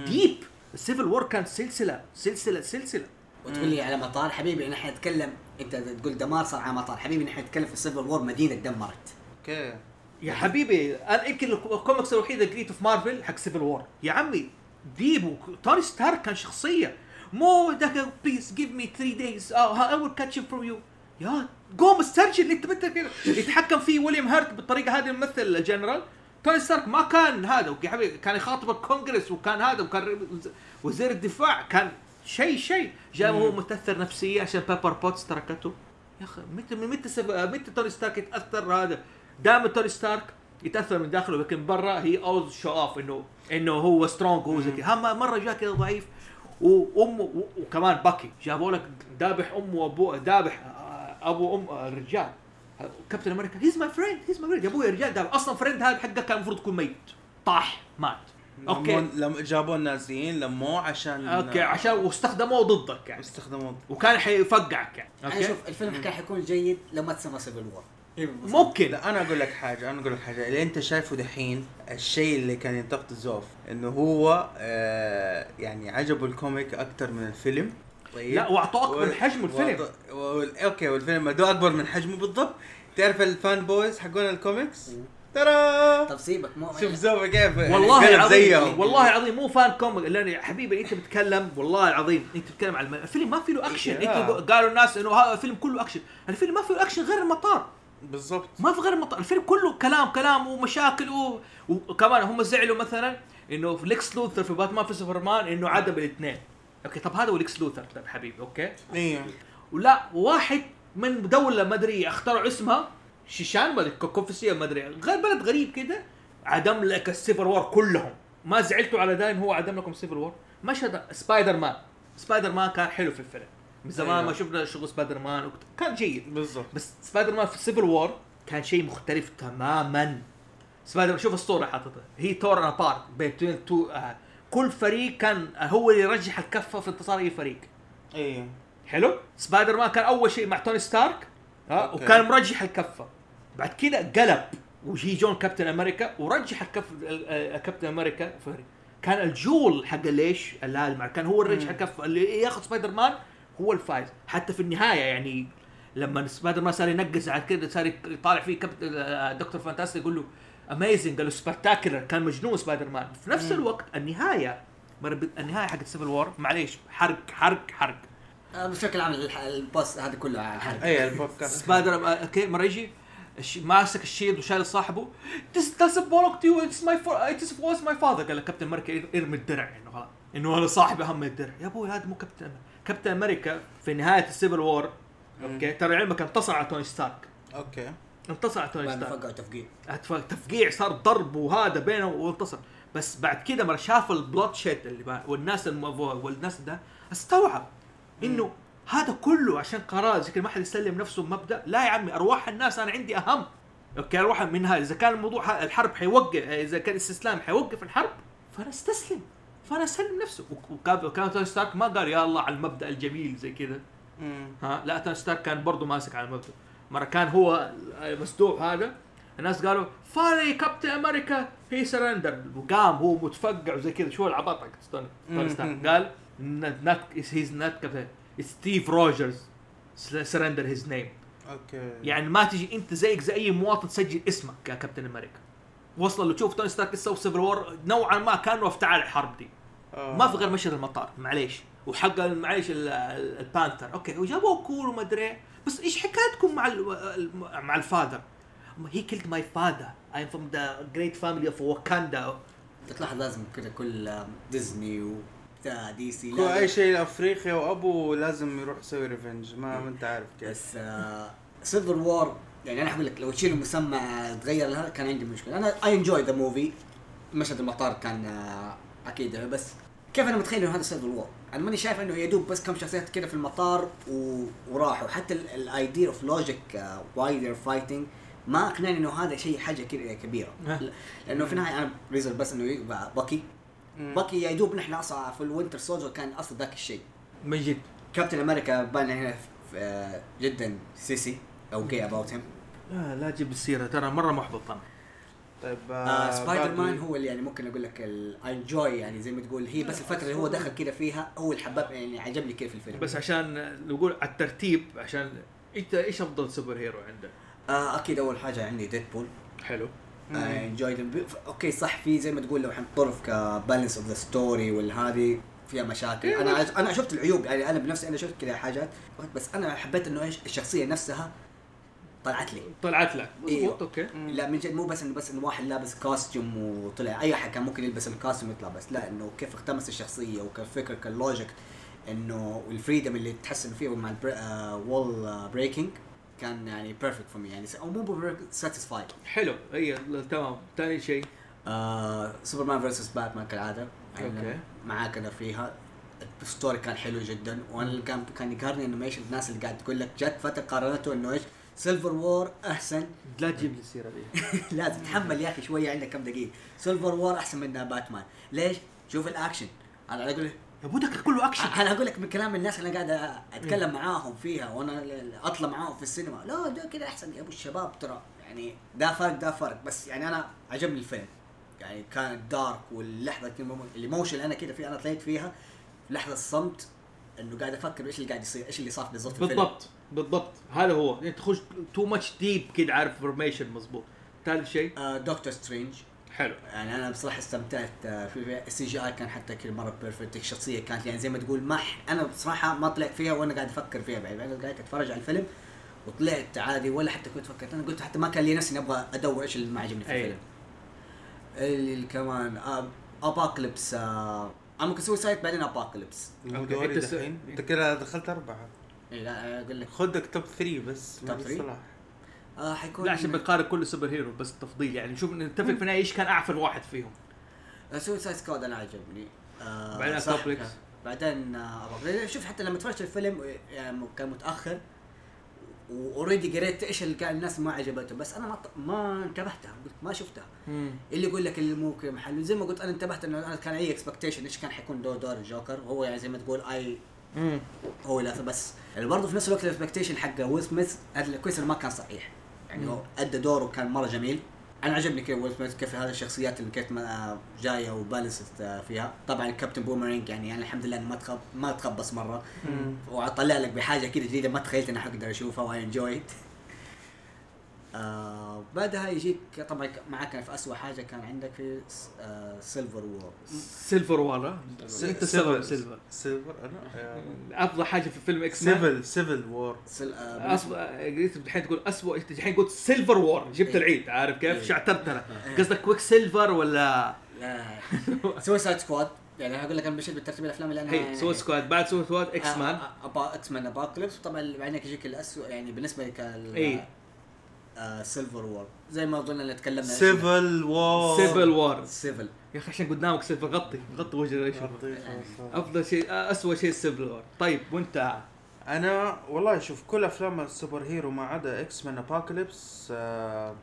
deep ال Civil War كان سلسلة سلسلة سلسلة. وتقول لي على مطار حبيبي نحن نتكلم أنت تقول دمار صار على مطار. حبيبي نحن نتكلم في ال Civil War مدينة دمرت. okay. يا حبيبي أنا يمكن الكوميكس الوحيده اللي قريته في مارفل حق Civil War يا عمي ديبو توني ستارك كان شخصية. مو ذاك بليز جيف مي 3 دايز اي ويل كاتش فروم يو يا قوم استرجل انت متى كذا يتحكم فيه ويليام هارت بالطريقة هذه الممثل الجنرال. توني ستارك ما كان هذا كان يخاطب الكونغرس وكان هذا وكان وزير الدفاع كان شيء شيء. جاء هو متأثر نفسيا عشان بيبر بوتس تركته. يا أخي متى متى سب... متى توني ستارك يتأثر هذا؟ دائما توني ستارك يتأثر من داخله لكن برا هي always show off انه إنه هو strong وهو زي كذا. هم مرة جاء كذا ضعيف وأمه وكمان باكي جابوا لك ذابح أمه وأبوه ذابح أبو أم الرجال. كابتن أمريكا he's my friend he's my friend يا أبوي يا رجال ذابح أصلا friend هذا حقك كان المفروض يكون ميت. طاح مات. okay. لمون- لم جابوا النازيين لموه عشان okay عشان واستخدموه ضدك يعني. استخدموا وكان حيفقعك يعني. okay. شوف الفيلم كان حيكون جيد لو ما تسمى Civil War ممكن. لا أنا أقول لك حاجة أنا أقول لك حاجة. اللي أنت شايفه دحين الشيء اللي كان ينتقد زوف إنه هو آه يعني عجبه ال comic أكثر من الفيلم. طيب. لا واعطوه اكبر من حجم الفيلم. okay والفيلم ادوه أكبر من حجمه بالضبط. تعرف ال fan boys حقون الكوميكس؟ ترى! طب سيبك مو شوف زوف كيف والله العظيم والله العظيم مو fan comic لأن يا حبيبي أنت بتتكلم والله العظيم أنت بتتكلم على الم- الفيلم ما فيه له اكشن يا. انت قالوا الناس إنه هذا الفيلم كله اكشن الفيلم ما فيه اكشن غير المطار. بالضبط. ما في غير المطار. الفيلم كله كلام كلام ومشاكل و... وكمان هم زعلوا مثلا إنه في ليكس لوثر في باتمان في سوبرمان إنه عدم الاثنين. okay طب هذا هو ليكس لوثر. طيب حبيبي okay؟ أيوه ولا واحد من دولة ما ادري اخترعوا اسمها شيشان ما ادري ما ادري غير بلد غريب كده عدم لك ال Civil War كلهم. ما زعلتوا على ده إن هو عدم لكم ال Civil War مشهد سبايدر مان سبايدر مان كان حلو في الفيلم. من زمان أيوه. ما شفنا شغل سبايدر مان كان جيد. بالضبط. بس سبايدر مان في ال Civil War كان شيء مختلف تماما. سبايدر مان شوف الصورة حاططها. هي tore apart between two آه كل فريق كان هو اللي يرجح الكفة في انتصار أي فريق. أيوه حلو؟ سبايدر مان كان أول شيء مع توني ستارك ها؟ okay. وكان مرجح الكفة. بعد كده قلب وجي جون كابتن أمريكا ورجح الكف ال- ال- كابتن أمريكا فري. كان الجول حق ليش؟ اللي كان هو الرجح الكفة. اللي ياخذ سبايدر مان هو الفايز. حتى في النهاية يعني لما سبايدر مان صار ينقز على كده صار يطالع فيه كابتن آه، دكتور فانتاستيك يقول له amazing قال له spectacular كان مجنون سبايدر مان في نفس الوقت النهاية النهاية حقت Civil War معليش حرق حرق حرق. آه، بشكل عام ال post هذا كله الحرق اي البودكاست سبايدر آه، okay مرة يجي الش- ماسك ال shield وشايل صاحبه. This doesn't belong to you it's my it is was my father. قال كابتن أمريكا ارمي الدرع. إنه خلاص. إنه أنا صاحبي اهم من الدرع. يا أبوي هذا مو كابتن كابتن أمريكا في نهاية ال Civil War okay ترى علمك انتصر على توني ستارك. okay. انتصر على توني بعد ستارك فقعوا تفقيع. تفقيع صار ضرب وهذا بينه وانتصر. بس بعد كده مرة شاف ال bloodshed اللي بقى والناس. والناس ده استوعب إنه هذا كله عشان قرار زي ما حد يسلم نفسه بمبدا لا يا عمي أرواح الناس أنا عندي أهم. okay أرواح من هذا. إذا كان الموضوع الحرب حيوقف إذا كان الاستسلام حيوقف الحرب فأنا أستسلم. فأنا أسلم نفسه وك- وكان توني ستارك ما قال يا الله على المبدأ الجميل زي مم. ها؟ لا توني ستارك كان برضه ماسك على المبدأ. مرة كان هو مصدوع هذا الناس قالوا funny كابتن أمريكا he surrender وقام هو متفقع وزي كذا شو العبط حق توني توني ستارك قال not he's not captain ستيف روجرز surrender his name okay. يعني ما تجي أنت زيك زي أي مواطن تسجل اسمك يا كابتن أمريكا. وصل له تشوف توني ستارك سوى Civil War نوعا ما كانه افتعل الحرب دي. آه. ما في غير مشهد المطار معليش. وحق معليش ال- ال- البانثر. okay وجابوه cool وما أدري إيه. بس إيش حكايتكم مع مع ال father؟ he killed my father I am from the great family of واكاندا تلاحظ لازم كذا كل ديزني و دي سي كل أي شيء افريقيا وأبو لازم يروح يسوي revenge ما ما أنت عارف كيف. بس Civil War يعني أنا أقول لك لو تشيل المسمى تغير لها كان عندي مشكلة. أنا I enjoy the movie مشهد المطار كان آه، أكيد بس كيف أنا متخيل إنه هذا Civil War أنا ماني شايف إنه يدوب بس كم شخصيات كده في المطار و... وراحوا. حتى ال idea of logic why they're fighting ما أقنعني إنه هذا شيء حاجة كده كبيرة. لأنه في النهايه أنا reason بس إنه باكي. باكي يا دوب نحن أصلا في الوينتر سولجر كان أصلا ذاك الشيء. من جد كابتن أمريكا بان هنا جدا sissy. OG about him لا لا تجيب السيرة ترى مرة محبط أنا. طيب آه سبايدر مان هو اللي يعني ممكن أقول لك enjoy يعني زي ما تقول هي بس الفترة اللي هو دخل كده فيها هو اللي حبب يعني عجبني كيف الفيلم. بس عشان نقول على الترتيب عشان إنت إيش أفضل superhero عندك؟ آه أكيد أول حاجة عندي ديدبول حلو. enjoy okay صح في زي ما تقول لو حنطرف ك balance of the story والهذه فيها مشاكل. أنا عج- أنا شفت العيوب يعني أنا بنفسي أنا شفت كذا حاجات بس أنا حبيت إنه إيش الشخصية نفسها طلعت لي. طلعت لك. إيوه. مضبوط okay. لا من جد مو بس انه بس إنه واحد لابس costume وطلع. أي أحد كان ممكن يلبس ال costume ويطلع بس. لا إنه كيف اختمس الشخصية وكالفكر كال logic إنه ال freedom اللي تحسن فيه مع ال wall breaking كان يعني perfect for me يعني أو مو satisfied حلو. هي تمام. ثاني شيء. سوبرمان versus باتمان كالعادة. يعني okay. معاك أنا فيها. ال story كان حلو جدا. وأنا اللي كان كان يقهرني انه إيش الناس اللي قاعد تقول لك جت فترة قارنته إنه إيش؟ Civil War أحسن. لا تجيب لي السيرة دي. لازم تحمل يا أخي شوية عندك كم دقيقة. Civil War أحسن من باتمان ليش؟ شوف الأكشن. أنا أقول يا بودك كله أكشن. أنا أقول لك من كلام الناس اللي أنا قاعد أتكلم معاهم فيها وأنا أطلع معاهم في السينما. لا ده كده أحسن يا أبو الشباب. ترى يعني ده فرق ده فرق. بس يعني أنا عجبني الفيلم. يعني كان dark واللحظة ال emotion اللي أنا كده فيها أنا طلعت فيها لحظة الصمت إنه قاعد أفكر إيش اللي قاعد يصير إيش اللي صار بالضبط بالضبط. بالضبط. هذا هو. انت تخش too much deep كده عارف information مظبوط. ثالث شيء؟ آه Doctor Strange حلو. يعني أنا بصراحة استمتعت آه، في ال CGI كان حتى كل مرة perfect الشخصية كانت يعني زي ما تقول ما ح- أنا بصراحة ما طلعت فيها وأنا قاعد أفكر فيها بعد أنا قاعد أتفرج على الفيلم وطلعت عادي ولا حتى كنت فكرت. أنا قلت حتى ما كان لي نفسي إني أبغى أدور إيش اللي ما عجبني في. الفيلم. اللي كمان Apocalypse آه أنا ممكن Suicide بعدين Apocalypse أنت كده دخلت أربعة. إيه لا أقول لك خدك top 3 بس top ما three؟ صلاح. آه حيكون لا عشان بنقارن كل superhero بس تفضيل يعني نشوف نتفق في النهايه إيش كان أعفن واحد فيهم. Suicide Squad أنا عجبني. آه بعدين Complex. بعدين آه شوف حتى لما تفرجت الفيلم يعني كان متأخر و already قريت إيش اللي كان الناس ما عجبتهم بس أنا ما ط- ما انتبهتها قلت ما شفتها. اللي يقول لك اللي مو محل زي ما قلت أنا انتبهت إنه أنا كان اي expectation إيش كان حيكون دور دور الجوكر وهو يعني زي ما تقول اي هو لا بس يعني برضه في نفس الوقت ال expectation حق ويل سميث هذا كويس ما كان صحيح. يعني مم. هو أدى دوره كان مرة جميل. أنا عجبني كيف ويل سميث كيف هذه الشخصيات اللي كيف ما جاية و balanced فيها. طبعا Captain Boomerang يعني أنا الحمد لله إنه ما تخب ما تخبص مرة. وأطلع لك بحاجة كذا جديدة ما تخيلت اني حقدر أشوفها و I enjoy آه بعدها يجيك طبعا معك كان في اسوء حاجة كان عندك في آه Silver War Silver War انت السبب Silver Silver أنا؟ أفضل حاجة في فيلم X-Men Civil Civil War سل... آه. قلت الحين تقول اسوء انت الحين قلت Silver War جبت إيه. العيد عارف كيف؟ إيه. شعترت أنا. قصدك Quicksilver ولا؟ Suicide Squad يعني هقول لك أنا بشد بالترتيب الأفلام اللي أنا هي Suicide Squad بعد Suicide Squad X-Men X-Men Apocalypse طبعا بعدين يجيك الاسوء يعني بالنسبة لك إيه. Silver War زي ما قلنا اللي تكلمنا Civil War Civil War Civil يا أخي عشان قدامك Silver غطي غطي وجه إيش أفضل شيء اسوء شيء Silver War طيب وأنت؟ أنا والله شوف كل أفلام ال superhero ما عدا X-Men Apocalypse آه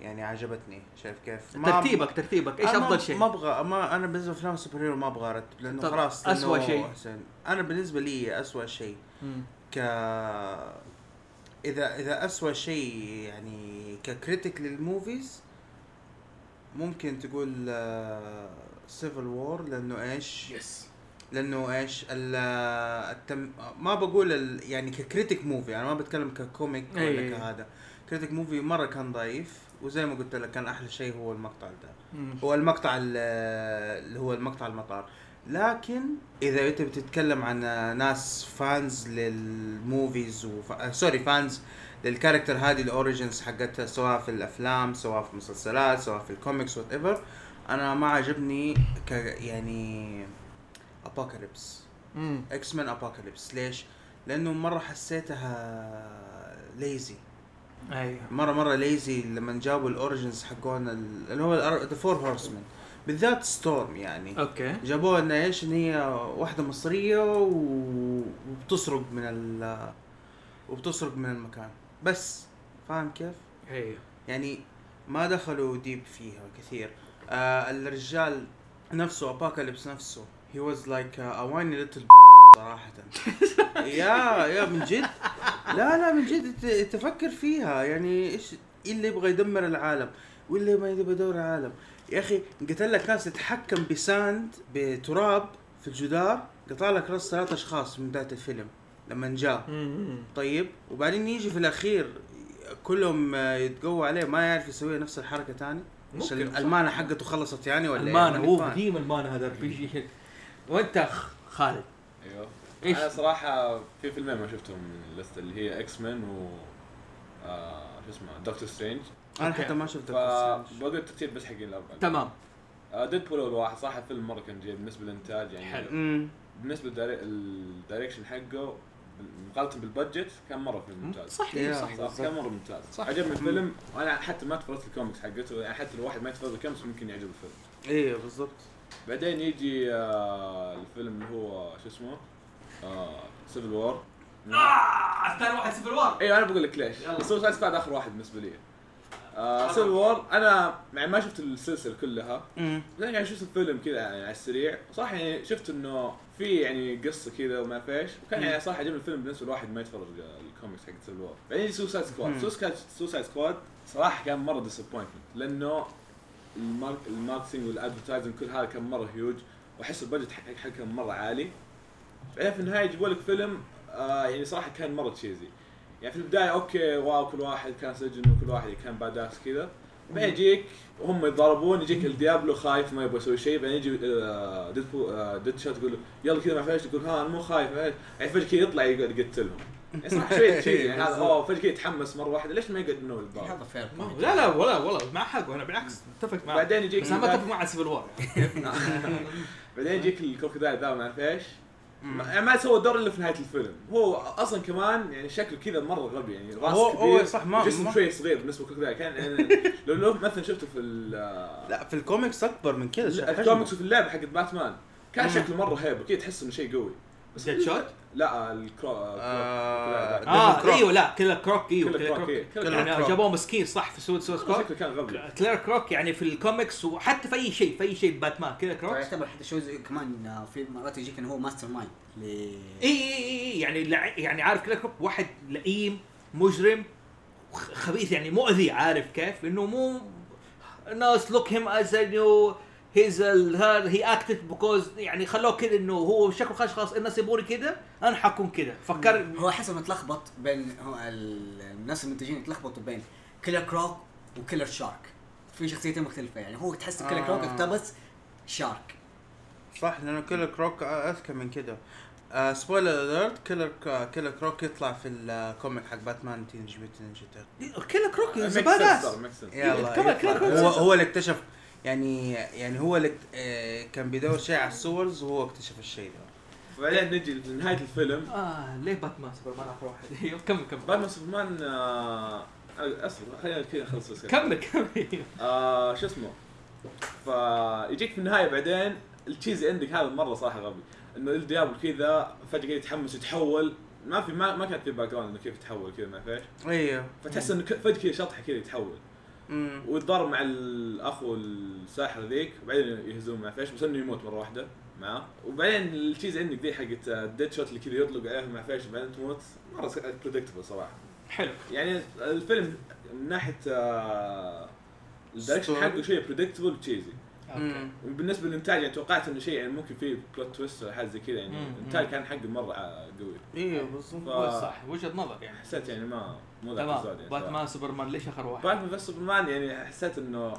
يعني عجبتني. شايف كيف؟ ما- ترتيبك ترتيبك. إيش أفضل شيء؟ ما أبغى ما أنا بالنسبة لأفلام ال superhero ما أبغى ارتب لأنه خلاص أسوأ لأنه شيء. أنا بالنسبة لي اسوء شيء. ك إذا إذا اسوء شيء يعني ك critic لل movies ممكن تقول Civil War لأنه إيش؟ yes لأنه إيش ال- التم... ما بقول ال... يعني ك critic movie أنا ما بتكلم ك comic ولا أي. كهذا critic movie مرة كان ضعيف وزي ما قلت لك كان أحلى شيء هو المقطع ده. هو المقطع ال- اللي هو المقطع المطار لكن إذا أنت بتتكلم عن ناس fans لل movies وف... آه، sorry fans لل character هذه ال origins حقتها سواء في الأفلام سواء في المسلسلات سواء في ال comics whatever أنا ما عجبني ك يعني Apocalypse. X-Men Apocalypse ليش؟ لأنه مرة حسيتها lazy أيوه. مرة مرة lazy لما جابوا ال origins حقون ال- اللي هو the Four Horsemen بالذات Storm يعني. okay. جابوها انها إيش؟ إن هي واحدة مصرية وبتسرق من ال وبتسرق من المكان. بس فاهم كيف؟ أيوه. يعني ما دخلوا deep فيها كثير. آه الرجال نفسه Apocalypse نفسه هي was like a whiny little صراحة. يا يا من جد؟ لا لا من جد تفكر فيها. يعني إيش اللي يبغى يدمر العالم؟ واللي ما يبغى يدمر العالم؟ يا أخي قتل لك ناس تتحكم ب sand بتراب في الجدار قطع لك راس ثلاث أشخاص من بداية الفيلم لما جاء. طيب وبعدين يجي في الأخير كلهم آه، يتقوى عليه ما يعرف يسوي نفس الحركة تاني مش ممكن، صح. ال mana حقته خلصت يعني ولا؟ ال mana ماني هو. قديم ال mana هذا ال PG وأنت خ- خالد أيوه إيش؟ أنا صراحة في فيلمين ما شفتهم من اللي هي X-Men و آه شو اسمه Doctor Strange أنا. حتى ما شفت فبقول الترتيب بس حقين الأربعة. تمام. Deadpool اول واحد صراحة الفيلم مره كان جيد بالنسبة للإنتاج يعني حلو. بالنسبة لل direction حقه مقارنة بال budget كان مرة فيلم ممتاز صح يا. صح صح كان مرة ممتاز. صح. صح. عجبني الفيلم. وأنا حتى ما تفرجت الكوميكس حقته يعني حتى لو واحد ما يتفرج الكوميكس ممكن يعجب الفيلم. أيوه بالضبط. بعدين يجي آه الفيلم اللي هو شو اسمه؟ آه Civil War آه ثاني واحد Civil War أيوه أنا بقول لك ليش. يلا. Suicide Squad آخر واحد بالنسبة لي. آه Civil War أنا يعني ما شفت السلسلة كلها. بعدين يعني شفت الفيلم كذا يعني على السريع. صح يعني شفت إنه في يعني قصة كذا وما فيش وكان يعني صراحة عجبني الفيلم بالنسبة لواحد ما يتفرج الكوميكس حق Civil War بعدين Suicide Squad. Suicide Squad صراحة كان مرة disappointment لأنه ال mark- ال marketing وال advertising كل هذا كان مرة هيوج وأحس ال budget حق حق كان مرة عالي. بعدين في النهاية يجيبوا لك فيلم آه يعني صراحة كان مرة cheesy يعني في البداية okay wow كل واحد كان سجن وكل واحد كان badass كذا. بعدين يجيك وهم يتضاربون يجيك ال Diablo خايف ما يبغى يسوي شيء بعدين يجي آه، Dead آه، Deadshot يقول له يلا كذا ما فيش. يقول ها أنا مو خايف ما فيش. يعني فجأة كذا يطلع يقعد يقتلهم. يعني صراحة شوية cheesy يعني هذا أوه فجأة كذا يتحمس مرة واحدة. ليش ما يقعد انه يتضارب هذا fair لا لا ولا ولا مع حق وأنا بالعكس أتفق معك. بعدين يجيك بس أنا ما أتفق مع Civil War بعدين يجيك ال crocodile ذا ما اعرف إيش ما- يعني ما سوى دور إلا في نهاية الفيلم. هو أصلا كمان يعني شكله كذا مرة غبي يعني رأس هو- كبير. هو صح، ما- جسم ما- شوي صغير بالنسبة لل crocodile كان يعني لو لو مثلا شفته في ال- لا في الكوميكس أكبر من كذا شكله الكوميكس وفي اللعبة حقت باتمان. كان. شكله مرة هيبة كذا تحس إنه شيء قوي. Deadshot لا الكرو آه، كرو- آه كروك. إيوه لا Killer Croc إيوه Killer Croc، Croc. إيه. يعني Croc. جابوه مسكين صح في Suicide Squad. شكله كان غبي. Killer Croc يعني في الكوميكس وحتى في أي شيء في أي شيء باتمان. ترى Croc؟ يعتبر حتى show كمان آه، في مرات يجيك إنه هو mastermind إي إي إي يعني يعني عارف Killer Croc؟ واحد لئيم مجرم خ- خبيث يعني مؤذي عارف كيف؟ إنه مو الناس لوك هيم از انه هيز هي اكتد بيكوز يعني خلوه كذا إنه هو شكله خلاص خلاص الناس يبوني كذا أنا حكون كذا فكر هو حسب متلخبط بين هو ال- الناس المنتجين يتلخبطوا بين كيلر كروك وكيلر شارك في شخصيتين مختلفة يعني. هو تحس كيلر آه. كروك اقتبس شارك صح لأنه كيلر كروك أذكى من كده. آه سبويلر اليرت كيلر كيلر كروك يطلع في الكوميك حق باتمان تينج نينجا Killer Croc كمان Killer. Croc هو هو اللي اكتشف يعني يعني هو اللي آه، كان بيدور شيء على ال sewers وهو اكتشف الشيء ده. وبعدين نجي لنهاية الفيلم. آه ليه باتمان سوبرمان اخر واحد؟ أيوه كمل كمل. باتمان سوبرمان آه، اصبر خلينا كذا نخلص بس كمل كمل. آه شو اسمه؟ فيجيك في النهاية بعدين ال cheesy عندك هذا مرة صراحة غبي. إنه ال Diablo كذا فجأة يتحمس يتحول. ما في ما, ما كانت في background إنه كيف يتحول كذا ما فيش؟ أيوه فتحس إنه فجأة كذا شطحة كذا يتحول. ويتضارب مع الاخو الساحر ذيك وبعدين يهزمون ما فيش بس إنه يموت مرة واحدة معاه. وبعدين ال cheesy عندك ذي حقت ال Deadshot اللي كذا يطلق عليهم ما فيش وبعدين تموت. مرة predictable صراحة. حلو. يعني الفيلم من ناحية آه، ال direction story. حقه شيء predictable و cheesy okay مم. وبالنسبه للإنتاج يعني توقعت إنه شيء يعني ممكن فيه plot twist ولا حاجة زي كذا يعني. الإنتاج كان حقه مرة قوي أيوه بالضبط ف- صح وجهة نظر يعني حسيت يعني ما مو ذاك الزود يعني باتمان سوبرمان ليش آخر واحد؟ باتمان بس سوبرمان يعني حسيت إنه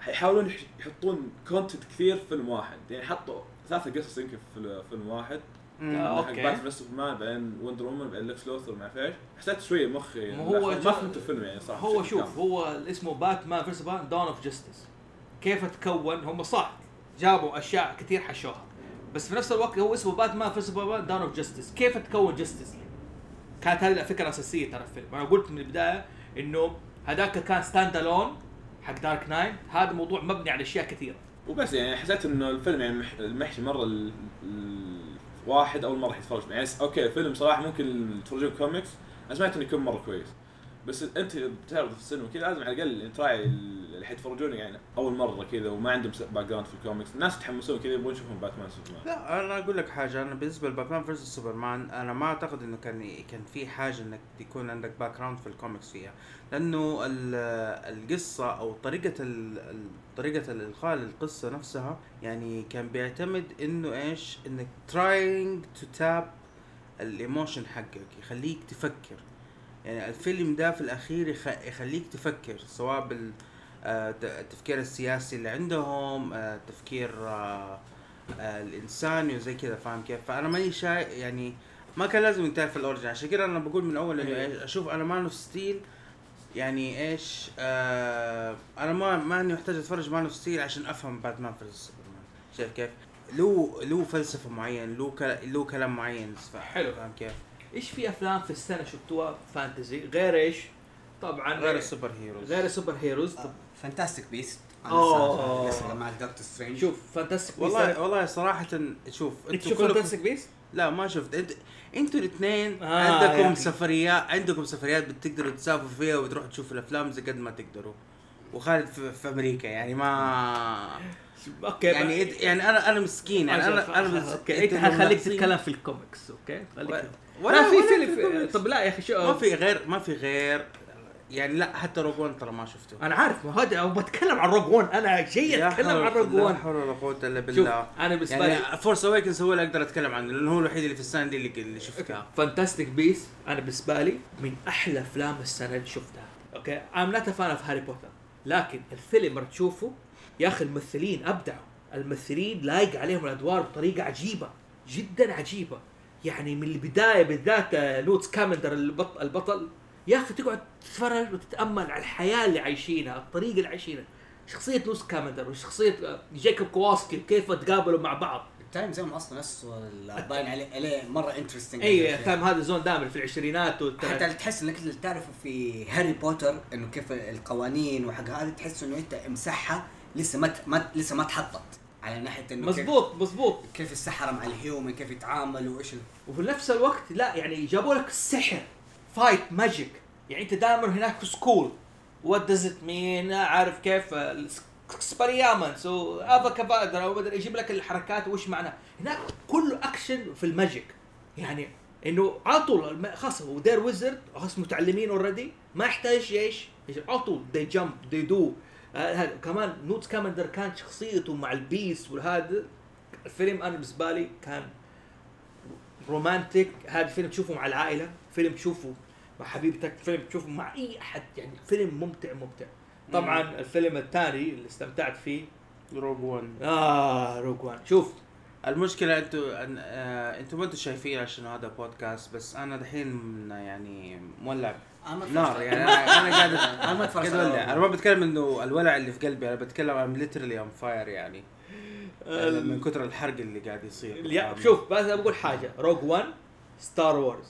حيحاولون يح- يحطون content كثير في فيلم واحد يعني حطوا ثلاثة قصص يمكن في فيلم واحد حق okay. باتمان سوبرمان بعدين Wonder Woman بعدين Lex Luthor ما فيش حسيت شوية مخي ما هو ما فهمت الفيلم يعني صراحة هو شوف كامل. هو اسمه باتمان versus باتمان Dawn of Justice كيف تكون هم صح جابوا أشياء كثير حشوها. بس في نفس الوقت هو اسمه باتمان versus باتمان Dawn of Justice كيف تكون justice كانت هذه الفكرة الأساسية ترى الفيلم. أنا قلت من البداية إنه هذاك كان stand alone حق Dark Knight هذا موضوع مبني على أشياء كثيرة. وبس يعني حسيت إنه الفيلم يعني مح- المحشي مرة ال... ال... واحد أول مرة يتفرج يعني okay الفيلم صراحة ممكن تفرجون كوميكس. أنا سمعت إنه يكون مرة كويس. بس انت بتعرض في السينما كذا لازم على الأقل تراعي ال- اللي حيتفرجون يعني أول مرة كذا وما عندهم background في الكوميكس الناس يتحمسون كذا يبغون يشوفون باتمان سوبرمان لا أنا أقول لك حاجة أنا بالنسبة لباتمان versus سوبرمان أنا ما أعتقد إنه كان كان في حاجة إنك يكون عندك background في الكوميكس فيها. لأنه ال- القصة أو طريقة طريقة الالقاء للقصة نفسها يعني كان بيعتمد إنه إيش؟ إنك trying to tap ال emotion حقك يخليك تفكر. يعني الفيلم ده في الأخير يخ- يخليك تفكر سواء بال آه، التفكير السياسي اللي عندهم آه، تفكير آه، الإنساني وزي كذا فاهم كيف فأنا ماني شايف يعني ما كان لازم ينتهي في ال origin عشان كذا أنا بقول من أول إنه إيه. أشوف أنا Man of Steel يعني إيش آه أنا ما ما إني محتاج أتفرج Man of Steel عشان أفهم باتمان v سوبرمان شايف كيف؟ له له فلسفة معين له له كلام معين حلو. فاهم كيف؟ إيش في أفلام في السنة شفتوها؟ fantasy. غير إيش؟ طبعا غير ال superheroes. غير ال superheroes. آه، Fantastic Beasts أوه. لسه مع دكتور Strange شوف Fantastic والله والله صراحة شوف أنت كلكم Fantastic Beasts؟ لا ما شفت. انت أنتوا الاثنين آه، آه عندكم أخي. سفريات عندكم سفريات بتقدروا تسافروا فيها وتروحوا تشوفوا الأفلام زي قد ما تقدروا. وخالد في, في أمريكا يعني ما okay يعني يعني أنا أنا مسكين يعني أنا أنا مس- okay إنت حخليك تتكلم في ال comics okay؟ خليك ولا في فيلم. طب لا يا أخي شو ما في غير ما في غير يعني لا حتى Rogue One ترى ما شفته. أنا عارف ما هذا بتكلم عن Rogue One أنا جاي لا أتكلم عن Rogue لا One حول ولا قوة إلا شوف بالله. أنا بالنسبة لي يعني Force Awakens هو اللي أقدر أتكلم عنه لأنه هو الوحيد اللي في السنة دي اللي, اللي شفته. Fantastic Beasts أنا بالنسبة لي من أحلى أفلام السنة اللي شفتها. okay? I'm not fan of هاري بوتر لكن الفيلم مرة تشوفه يا أخي الممثلين أبدعوا. الممثلين لايق عليهم الأدوار بطريقة عجيبة جدا عجيبة. يعني من البداية بالذات آه، Newt Scamander البطل, البطل يا أخي تقعد تتفرج وتتأمل على الحياة اللي عايشينها الطريقة اللي عايشينها. شخصية Newt Scamander وشخصية آه، Jacob Kowalski كيف تقابلوا مع بعض؟ ال time zone أصلا نفسه باين عليه عليه مرة interesting اي فاهم هذا zone دائما في العشرينات حتى تحس إنك تعرفه في هاري بوتر إنه كيف القوانين وحق هذا تحس إنه أنت مسحها لسه ما ت- ما لسه ما تحطت. على ناحية إنه كيف- مزبوط مزبوط. كيف السحرة مع ال human كيف يتعاملوا وإيش وفي نفس الوقت لا يعني جابوا لك السحر fight magic يعني أنت دائما هناك school what does it مين عارف كيف experiments و Avada Kedavra ومدري يجيب لك الحركات وش معناه هناك كله اكشن في ال magic. يعني إنه على طول خلاص هو they're wizard خلاص متعلمين already ما يحتاج إيش؟ على طول they jump they do هذا كمان Newt Scamander كان شخصيته مع ال beasts وهذا الفيلم أنا بالنسبة لي كان romantic هذا فيلم تشوفه مع العائلة فيلم تشوفه مع حبيبتك فيلم تشوفه مع أي أحد يعني فيلم ممتع ممتع. طبعا الفيلم الثاني اللي استمتعت فيه. Rogue 1 آه Rogue One شوف. المشكلة أنتوا آه، أنتوا ما أنتوا شايفين عشان هذا بودكاست بس أنا دحين يعني مولع. نار يعني أنا أنا قاعد أنا ما أولع. أنا ما بتكلم إنه الولع اللي في قلبي أنا بتكلم عن literally I'm fire يعني. من كثر الحرق اللي قاعد يصير. شوف بس بقول حاجة. Rogue One Star Wars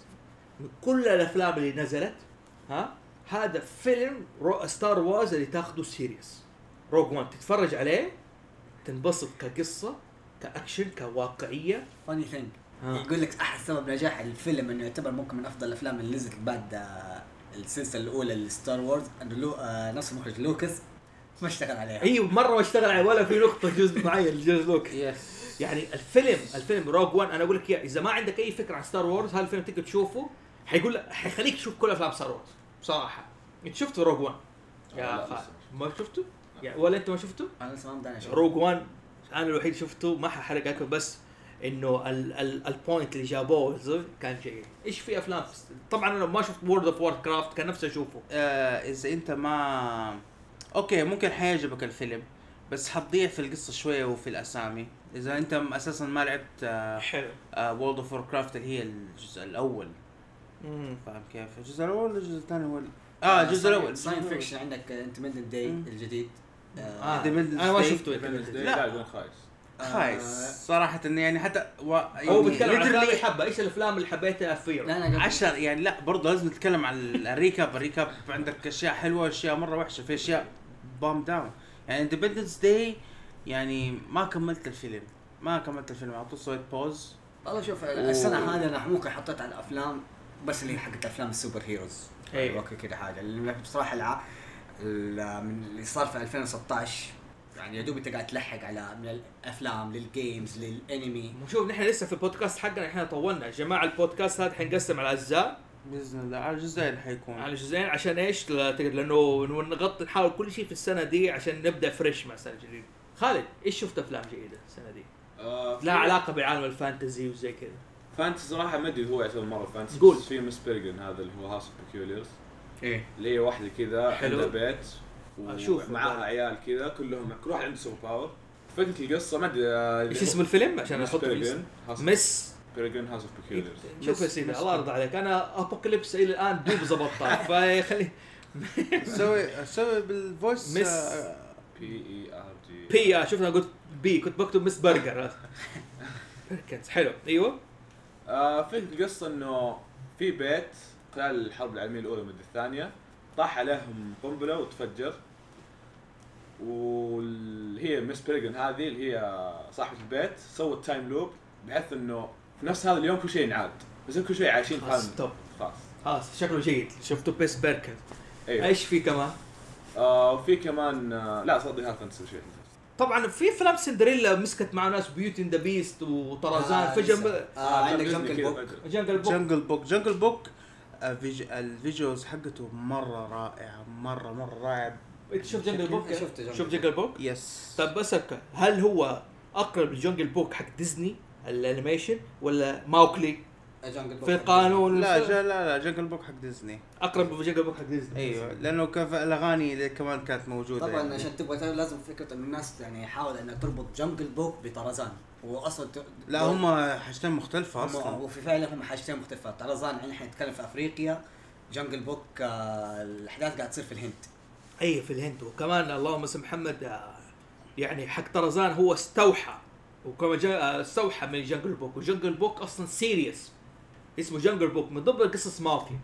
من كل الأفلام اللي نزلت ها هذا فيلم رو Star Wars اللي تاخذه serious Rogue One تتفرج عليه تنبسط كقصة كأكشن كواقعية. funny thing. يقول لك أحد سبب نجاح الفيلم إنه يعتبر ممكن من أفضل الأفلام اللي نزلت بعد آه، السلسلة الأولى ل Star Wars انه لو آه، نفس المخرج لوكاس ما اشتغل عليها. أيوه مرة ما اشتغل عليه ولا في نقطة جزء معين لجورج لوكاس يعني الفيلم الفيلم Rogue One أنا أقول لك إياه، إذا ما عندك أي فكرة عن Star Wars هذا الفيلم تقدر تشوفه. حيقول لك حيخليك تشوف كل أفلام Star Wars بصراحة. إنت شفت Rogue One يا ما شفته؟ يعني ولا أنت ما شفته؟ أنا لسه ما Rogue One أنا الوحيد شفته ما ححرق عليكم بس إنه ال ال ال point اللي جابوه كان جيد. إيش في أفلام؟ طبعا أنا ما شفت World of Warcraft كان نفسي أشوفه. آه إذا أنت ما okay ممكن حيعجبك الفيلم بس حتضيع في القصة شوية وفي الأسامي. إذا أنت أساسا ما لعبت آه حلو. World of Warcraft اللي هي الجزء الأول. فاهم كيف؟ الجزء الأول ولا الجزء الثاني هو ال- آه الجزء الأول. science fiction عندك Independence Day. الجديد. آه، آه. أنا ما Day. شفته. لا. لا خايس. خايس آه، صراحة إنه يعني حتى و... هو يعني بيتكلم عن الافلام اللي حبها إيش الأفلام اللي حبيتها فيه لا أنا قبل- عشر يعني لا برضه لازم نتكلم عن ال- ال recap ال recap عندك أشياء حلوة أشياء مرة وحشة في أشياء thumb down يعني Independence Day يعني ما كملت الفيلم ما كملت الفيلم أعطوه سويت pause والله شوف السنة هذه أنا ممكن حطيت على الأفلام بس اللي هي حقت أفلام ال superheroes. إيه. okay كذا حاجة. اللي بصراحة الع... ال- من اللي صار في 2016 يعني يا دوب انت قاعد تلحق على من الأفلام لل games للانمي شوف نحن لسه في البودكاست حقنا إحنا طولنا يا جماعة البودكاست هذا حنقسم على أجزاء بإذن الله على الجزئين حيكون على جزئين عشان إيش؟ لا تقدر لأنه نغطي نحاول كل شيء في السنة دي عشان نبدأ fresh مع السنة الجديده. خالد إيش شفت أفلام جيده السنة دي؟ آه، لا علاقة بعالم ال fantasy وزي كذا. fantasy صراحة ما أدري هو يعتبر مرة fantasy قول. بس في Miss Peregrine هذا اللي هو House of Peculiars إيه اللي هي واحدة كذا حلو. عندها بيت أشوف ومعاها بالك. عيال كذا كلهم كل واحد عنده super power فكرة القصة ما أدري آه، إيش اسم الفيلم؟ عشان احطه في الاسم؟ Miss Peregrine House of Peculiars شوف يا سيدي الله يرضى عليك. أنا Apocalypse إلى الآن دوب ظبطتها فخلي سوي سوي بال voice Miss- P E R G B شفت أنا قلت بي كنت بكتب Miss burger Peregrine's حلو. أيوه. آه فكرة القصة إنه في بيت خلال الحرب العالمية الأولى والمدة الثانية طاح عليهم قنبلة وتفجر. وهي Miss Peregrine هذه اللي هي صاحبة البيت سوت time loop بحيث إنه في نفس هذا اليوم كل شيء ينعاد. بس كل شيء عايشين خلاص هذا توب خلاص. خلاص شكله جيد. شفته Miss Peregrine's أيوه. إيش في كمان؟ آه وفي كمان آه لا صدق هذا fantasy شيء طبعا في افلام سندريلا مسكت مع ناس Beauty and the Beast وطرزان. آه، فجاه. آه عندك Jungle Book. Jungle Book Jungle Book Jungle Book vis- ال visuals حقته مرة رائعة مره مرة رائع. انت شفت Jungle Book؟ شفت Jungle شوف Jungle Book؟ yes طيب بسألك هل هو أقرب ل Jungle Book حق ديزني ال animation ولا ماوكلي Jungle Book في الكارتون لا لا لا Jungle Book حق ديزني. أقرب ل Jungle Book حق ديزني. أيوه لأنه كيف الأغاني اللي كمان كانت موجودة طبعا يعني. عشان تبغى تعرف لازم فكرة إنه الناس يعني حاول انها تربط Jungle Book بطرزان. هو أصلا ت... لا هم حاجتين مختلفة هم أصلا. وفي فعلا هم حاجتين مختلفة. طرزان يعني إحنا نتكلم في أفريقيا Jungle Book آه الأحداث قاعد تصير في الهند. أي في الهند. وكمان اللهم اسم محمد آه، يعني حق طرزان هو استوحى. وكما جا- آه، استوحى من Jungle Book. و Jungle Book أصلا series. اسمه Jungle Book من ضمن قصص ماوكلي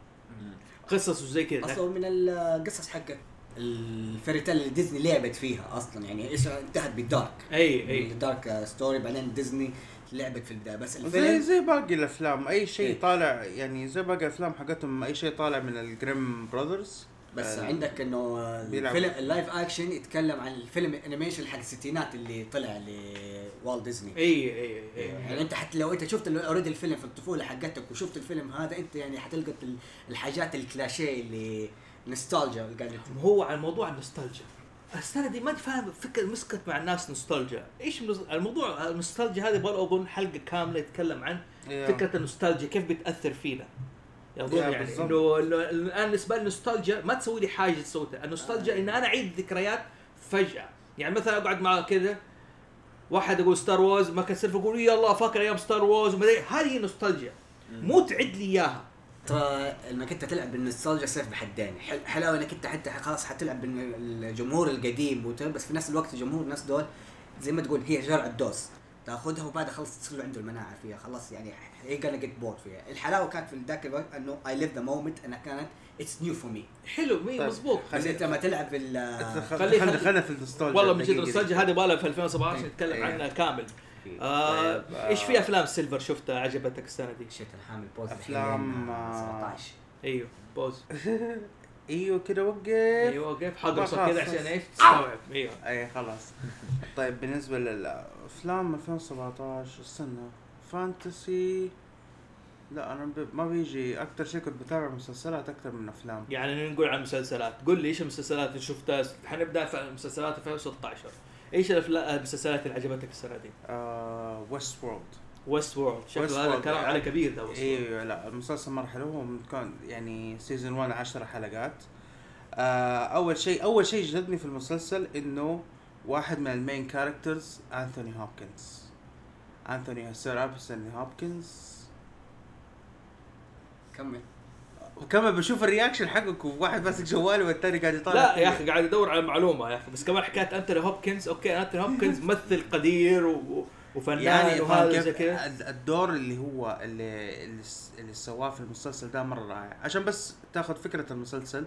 قصص وزي كذا. أصلا من القصص حقت ال fairy tale اللي ديزني لعبت فيها أصلا. يعني انتهت بال dark. أي أي. ال dark story بعدين ديزني لعبت في البداية. بس زي الفيلم زي باقي الأفلام. أي شيء إيه. طالع يعني زي باقي الأفلام حقتهم أي شيء طالع من ال Grimm Brothers. بس آه، عندك إنه. الفيلم ال live action يتكلم عن الفيلم ال animation حق الستينات اللي طلع لوالت ديزني إي إي يعني إي. أنت حتى لو أنت شفت already الفيلم في الطفولة حقتك وشفت الفيلم هذا أنت يعني حتلقى ال- الحاجات الكليشيه اللي نوستالجيا اللي قاعد هو على موضوع النوستالجيا السنة دي ما فاهم فكرة مسكت مع الناس نوستالجيا إيش الموضوع النوستالجيا هذه يبغى له أظن حلقة كاملة يتكلم عن فكرة النوستالجيا كيف بتأثر فينا. يا يعني. إنه إنه الآن بالنسبة لي النوستالجيا ما تسوي لي حاجة تسويها. النوستالجيا إن أنا أعيد ذكريات فجأة. يعني مثلا أقعد مع كذا واحد يقول Star Wars ما كان يقول يلا فاكر أيام Star Wars. هذه نوستالجيا مو تعد لي إياها. ترى إنك أنت تلعب بالنوستالجيا سيف بحدين. حل- حلاوة إنك أنت حتى خلاص حتلعب بالجمهور القديم بس في نفس الوقت الجمهور الناس دول زي ما تقول هي جرعه dose تاخذها وبعدها خلاص تصير عنده المناعة فيها خلاص يعني هي gonna get bored فيها. الحلاوة كانت في ذاك الوقت إنه I live the moment إنها كانت it's new for me حلو مي طيب. مظبوط. بس أنت لما تلعب بال خلي- خلينا خلي- خلينا في النوستالجيا. والله من جد. النوستالجيا هذه بالها في 2017 إيه. نتكلم إيه. عنها كامل. آه طيب، آه، إيش في أفلام سيلفر شفتها عجبتك السنة دي؟ شيت الحامل بوز أفلام، آه، 17 إيوه بوز. إيوه كده وقف. إيوه وقف. حضر خلاص. عشان إيش؟ تستوعب. إيوه. اي خلاص. طيب بالنسبة للافلام 2017 استنى. فانتسي لا أنا ب... ما بيجي. أكثر شيء كنت بتابع مسلسلات أكثر من أفلام. يعني نقول عن المسلسلات قول لي إيش المسلسلات اللي شفتها؟ حنبدا في مسلسلات 2016 إيش المسلسلات اللي عجبتك السنة دي؟ آه Westworld Westworld شكله هذا. كلام على كبير ده Westworld. أيوه لا المسلسل مرة حلو. هو كان يعني season 1 10 حلقات. آه أول شيء أول شيء جذبني في المسلسل إنه واحد من ال main characters انثوني هوبكنز انثوني Sir انثوني هوبكنز كمل. وكمان بشوف ال reaction حقك وواحد ماسك جواله والثاني قاعد يطالع لا. يا أخي قاعد ادور على معلومه يا أخي. بس كمان حكاية انتوني هوبكنز okay انتوني هوبكنز ممثل قدير و... وفنان يعني وهذا زي كذا. الدور اللي هو اللي اللي سواه في المسلسل ده مرة رائع. عشان بس تاخذ فكرة المسلسل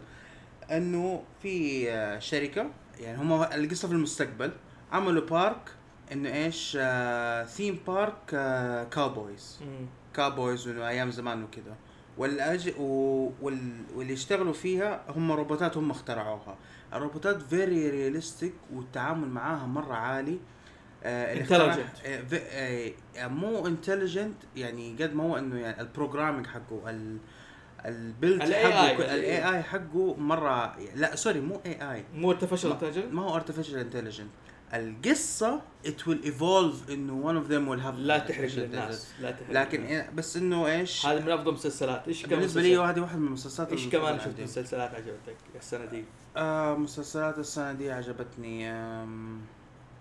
إنه في آه، شركة يعني هم القصة في المستقبل. عملوا park إنه إيش آه theme park آه cowboys. cowboys أيام زمان وكذا والأج... و... وال... واللي يشتغلوا فيها هم روبوتات هم اخترعوها. الروبوتات very realistic والتعامل معاها مرة عالي. آه اخترع- Intelligent. آه في... آه مو intelligent يعني قد ما هو إنه يعني ال programming حقه ال ال build ال حقه. ال AI حقه مرة لا sorry مو AI مو artificial intelligent ما هو artificial intelligent القصة it will evolve إنه one of them will have لا تحرق الناس لا تحرق لكن الناس. إيه- بس إنه إيش هذه من أفضل المسلسلات إيش كمان بالنسبة لي؟ هذه واحدة من المسلسلات إيش كمان شفت. مسلسلات عجبتك السنة دي؟ آه مسلسلات السنة دي عجبتني آم،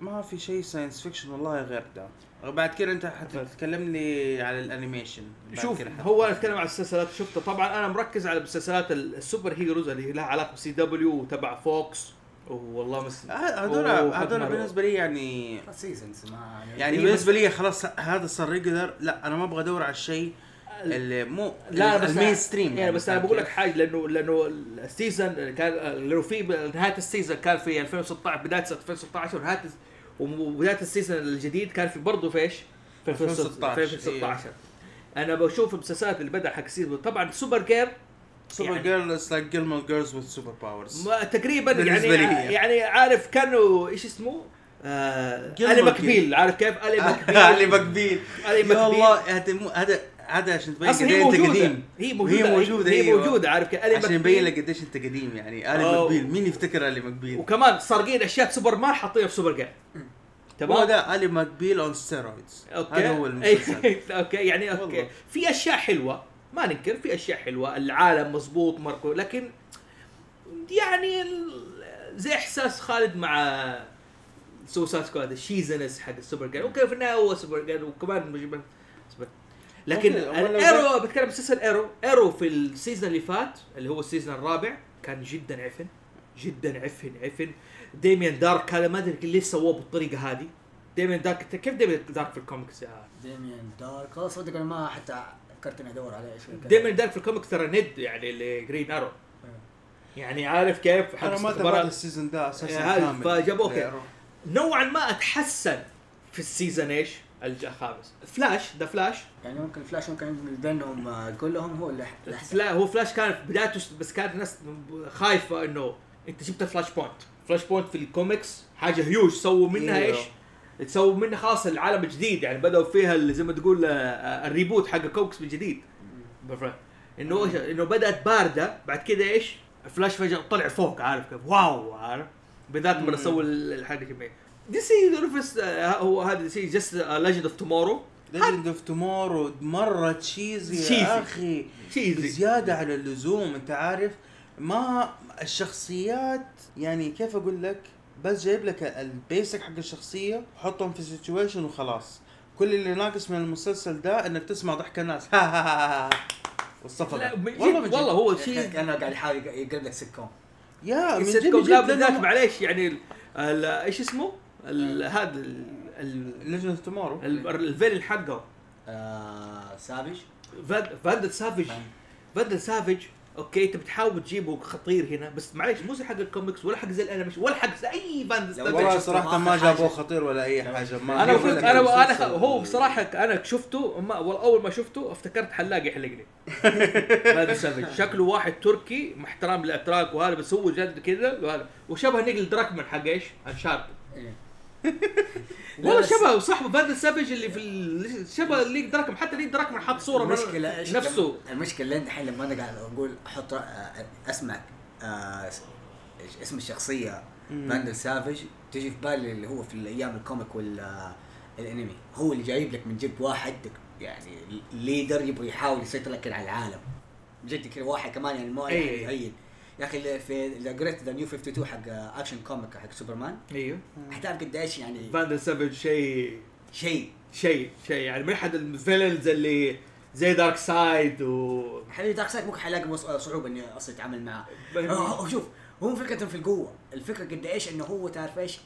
ما في شيء science fiction والله غير ده بعد كده انت حتتكلم لي على ال animation. شوف هو أنا أتكلم عن المسلسلات شفتها طبعا أنا مركز على مسلسلات ال- ال superheroes اللي لها علاقة ب CW وتبع Fox والله مس آه، هذول هذول بالنسبة لي يعني seasons ما يعني إيه، بالنسبة لي خلاص هذا صار regular لا أنا ما أبغى أدور على الشيء اللي مو لا بس ال mainstream يعني بس أنا بقول لك؟ حاجة لأنه لأنه ال season كان لأنه في نهاية ال season كان في 2016 بداية 2016 ونهايه وبداية ال season الجديد كان في برضه في إيش؟ في 2016. 2016 أنا بشوف المسلسلات اللي بدأ حق ال season طبعا Supergir- Super يعني- girl is like Gilmore Girls with superpowers تقريبا يعني. يعني عارف كانوا إيش اسمه؟ آه Ally McBeal عارف كيف؟ Ally McBeal Ally McBeal Ally يا McBeal الله هذا هذا عشان تبين قد هي أنت قديم. هي موجودة وهي موجودة هي أيوة. موجودة عارف كيف؟ الي عشان يبين لك قديش أنت قديم يعني. آلي. مقبيل مين يفتكر آلي مقبيل؟ وكمان سارقين أشياء سوبر مان حاطينها في سوبر جيم. هو تمام؟ ده آلي مقبيل اون ستيرويدز أوكي. هذا هو المسلسل. أوكي يعني أوكي. والله. في أشياء حلوة ما ننكر في أشياء حلوة. العالم مظبوط مركو لكن يعني زي إحساس خالد مع سوسايد سكواد الشيزنس حق السوبر جيم. أوكي في النهايه هو سوبر جيم وكمان لكن ال Arrow بتكلم عن مسلسل Arrow Arrow في ال season اللي فات اللي هو ال season الرابع كان جدا عفن جدا عفن عفن. Damien Darhk هذا ما أدري ليش سووه بالطريقة هذه. Damien Darhk كيف Damien Darhk في الكوميكس يا Damien Darhk خلاص صدق أنا ما حتى فكرت إني أدور عليه إيش Damien Darhk في الكوميكس ترى ند يعني اللي Green Arrow يعني عارف كيف؟ أنا ما. تابعت ال season ده أساسا كامل. فجابوه. نوعا ما أتحسن في ال season إيش؟ الخامس Flash the Flash يعني ممكن فلاش ممكن بينهم آه، كلهم هو اللي فلا هو فلاش كان في بدايته بس كانت الناس خايفة إنه أنت جبت Flashpoint Flashpoint في الكوميكس حاجة هيوج سووا منها إيوه. إيش؟ تسووا منها خلاص العالم الجديد يعني بدأوا فيها اللي زي ما تقول آه، آه، ال reboot حق كوكس من جديد. إنه؟ إنه بدأت باردة بعد كده إيش؟ فلاش فجأة طلع فوق عارف كيف wow عارف بالذات لما. سووا ال- الحاجة كمية D C universe هو هذا DC just Legend of Tomorrow Legend of Tomorrow مرة cheesy. يا أخي. cheesy بزيادة على اللزوم أنت عارف. ما الشخصيات يعني كيف أقول لك؟ بس جايب لك ال basic حق الشخصية وحطهم في situation وخلاص. كل اللي ناقص من المسلسل ده إنك تسمع ضحك الناس. ها ها ها ها والصفقه والله. والله هو شيء كانه قاعد يحاول يقرب لك سيت كوم يا من جد لا جد بالذات معليش يعني إيش اسمه؟ هذا Legend of Tomorrow ال- ال villain حقه آه Savage فاد Vandal Savage Vandal Savage أوكي انت بتحاول تجيبه خطير هنا بس معليش مو زي حق الكوميكس ولا حق زي ال animation ولا حق زي أي Savage والله صراحة ما جابوه. خطير ولا أي حاجة ما أنا لك أنا أنا. هو بصراحة أنا شفته ما أول ما شفته افتكرت حلاق يحلقني. Vandal Savage شكله واحد تركي مع احترام الاتراك وهذا بس هو جد كذا وهذا. وشبه Neil Druckmann حق إيش؟ Uncharted إيه. والله شبه صاحبه Vandal Savage اللي في شبه Neil Druckmann حتى Neil Druckmann حط صورة المشكلة نفسه. المشكلة اللي الحين لما أنا قاعد أقول أحط آه، أسمع آه، اسم الشخصية مم. Vandal Savage تجي في بالي اللي هو في الأيام ال comic والانمي هو اللي جايب لك من جد واحد يعني leader يبغى يحاول يسيطر لك على العالم. جد كذا واحد كمان يعني ما أي. يا أخي اللي في اذا قريت The New 52 حق Action Comic حق سوبرمان أيوه. حتعرف قديش يعني؟ Vandal Savage شيء شيء. شيء شيء. يعني من أحد ال villains اللي زي Darkseid و حبيبي Darkseid ممكن حيلاقي مص- صعوبة إني أصلا أتعامل معاه شوف. هو فكرة في القوة، الفكرة قد إيش إنه هو تعرف إيش.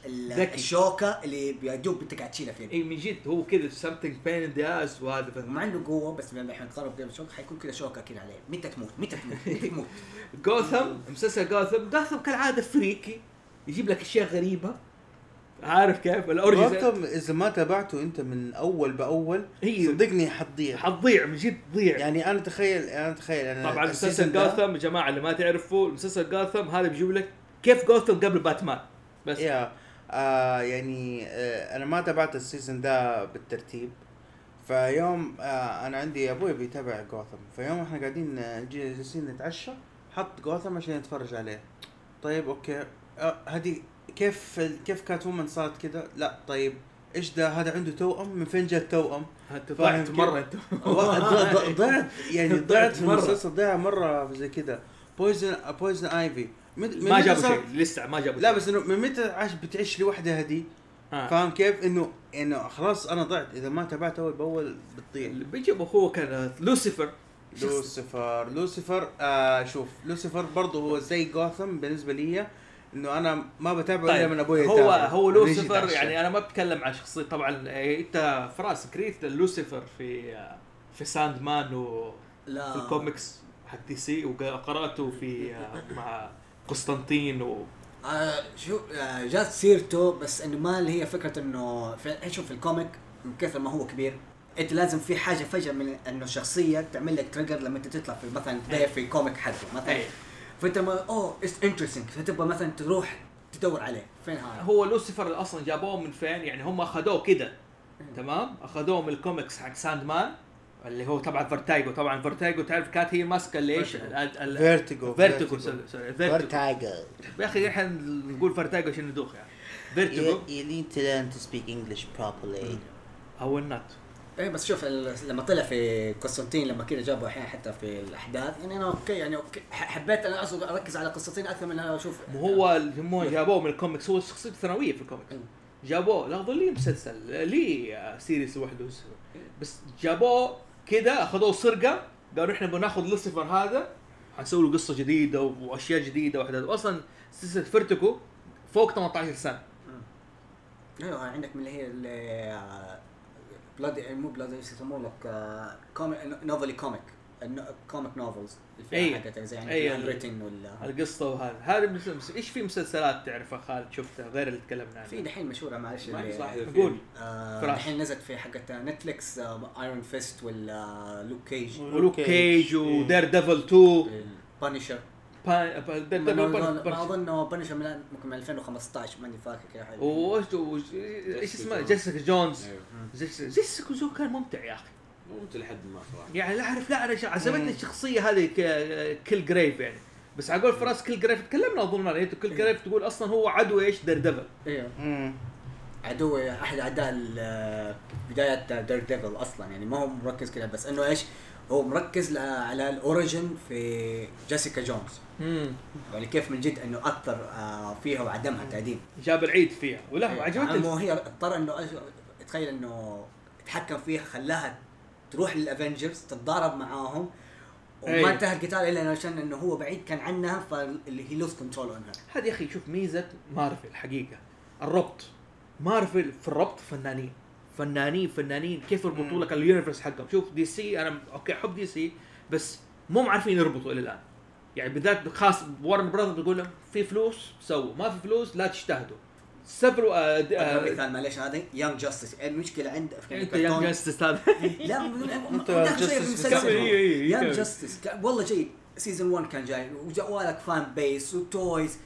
الشوكة اللي بيدوب انت قاعد تشيلها فين اي من جد هو كذا something pain in the ass وهذا ما فاهم عنده قوة بس لما الحين قرب قدام الشوكة حيكون كذا شوكة كذا عليه، متى تموت؟ متى تموت؟ متى تموت؟ جوثم مسلسل جوثم جوثم كالعادة فريكي يجيب لك أشياء غريبة عارف كيف؟ ال origin Gotham إذا ما تابعته أنت من أول بأول هي. صدقني حتضيع. حتضيع من جد تضيع. يعني أنا تخيل أنا تخيل أنا طبعا مسلسل جوثم يا جماعة اللي ما تعرفوا مسلسل جوثم هذا بيجيب لك كيف جوثم قبل باتمان بس. يا آه يعني آه أنا ما تابعت ال season ده بالترتيب. فيوم آه أنا عندي أبوي بيتابع جوثم فيوم إحنا قاعدين آه، جالسين نتعشى حط جوثم عشان نتفرج عليه. طيب أوكي. آه هذه كيف كيف Catwoman صارت كذا لا طيب إيش ده؟ هذا عنده توأم؟ من فين جاء التوأم ضعت؟ مرة. ضعت يعني ضعت في مرة. المسلسل ضيع مرة زي كذا Poison Poison Ivy ما جابوا شيء لسه ما جابوا لا. بس إنه من متى عاش بتعيش لوحدها هدي آه. فاهم كيف؟ إنه إنه خلاص أنا ضعت. إذا ما تابعت أول بأول بتضيع اللي بيجيب أخوه كان لوسيفر Lucifer Lucifer آه شوف لوسيفر برضه هو زي جوثم بالنسبة لي. إنه أنا ما بتابعه إلا طيب من أبوي هو يتابعه. هو لوسيفر. يعني أنا ما بتكلم عن شخصية طبعا إيه، أنت فراس قريت لوسيفر في في Sandman وفي لا الكوميكس حق DC وقرأته في مع قسطنطين و آه شو آه جات سيرته بس إنه ما اللي هي فكرة إنه في شوف في ال comic من كثر ما هو كبير أنت لازم في حاجة فجأة من إنه الشخصية تعمل لك trigger لما أنت تطلع في مثلا بداية في comic حقه مثلا أي. فانت ما oh it's interesting فتبغى مثلا تروح تدور عليه. فين هذا؟ هو لوسيفر اللي أصلا جابوه من فين؟ يعني هم أخذوه كده. تمام؟ أخذوه من الكوميكس حق Sandman اللي هو طبعا Vertigo. طبعا Vertigo تعرف كانت هي ماسكة اللي إيش Vertigo Vertigo Vertigo Vertigo. يا أخي إحنا نقول Vertigo عشان ندوخ يعني. Vertigo You, you need to learn to speak English properly. أو النت إيه بس شوف لما طلع في قسطنطين لما كده جابوا أحيانا حتى في الأحداث يعني أنا أوكي يعني أوكي. ح- حبيت أنا أركز على قسطنطين أكثر من أنا أشوف. مو هو اللي هم جابوه من الكوميكس هو شخصيته ثانويه في الكوميكس. جابوه لا ليه مسلسل ليه series لوحده بس جابوه كده أخذوه سرقة قالوا إحنا بناخذ لوسيفر هذا حنسوي له قصة جديدة وأشياء جديدة وأحداث. أصلا سلسلة Vertigo فوق 18 سنة. أيوه عندك من اللي هي بلاد مو بلاد يسموه لك آه، comic نوفلي comic ال comic novels فيها حقتها زي. يعني ال written ولا القصة وهذا. هذا مس- إيش في مسلسلات تعرفها خالد شفتها غير اللي تكلمنا في عنها دحين مشهورة معلش في- قول. آه،. الحين نزلت في حقت Netflix Iron Fist ولا Luke Cage و Luke Cage إيه. و Daredevil 2 بانشر ما ديفل ما أظن Punisher من ممكن من 2015 ماني فاكر كذا حاجة وش إيش اسمه؟ Jessica Jones. أيوه. Jessica Jones كان ممتع يا أخي. ممتع لحد ما صراحة. يعني لا أعرف لا أعرف عجبتني الشخصية هذه Kilgrave يعني. بس على قول فراس Kilgrave تكلمنا أظن عليه Kilgrave تقول أصلا هو عدو إيش؟ دير ديفل أيوه. عدو أحد أعداء بداية Daredevil أصلا يعني ما هو مركز كذا بس إنه إيش؟ هو مركز على ال origin في Jessica Jones. امم يعني كيف من جد إنه أثر آه، فيها وعدمها تعديم جاب العيد فيها. ولا يعني عجبتني. مو هي اضطر إنه تخيل إنه تحكم فيها خلاها تروح لل Avengers تتضارب معاهم وما أي. انتهى القتال إلا عشان إنه هو بعيد كان عنها فاللي هي lose control عنها هذه يا أخي شوف ميزة مارفل الحقيقة الربط. مارفل في الربط فنانين. فنانين فنانين كيف يربطوا لك ال universe حقهم. شوف DC أنا أوكي أحب DC بس مو عارفين يربطوا إلى الآن. يعني بالذات خاص Warner Brother بيقول لهم في فلوس سووا ما في فلوس لا تجتهدوا. سفروا آه آه مثال معلش هذا Young Justice المشكلة عند أنت Young Justice هذا. لا في Justice المسلسل إيه، إيه، إيه، Young. Justice والله جيد season 1 كان جاي وجوالك fan base و toys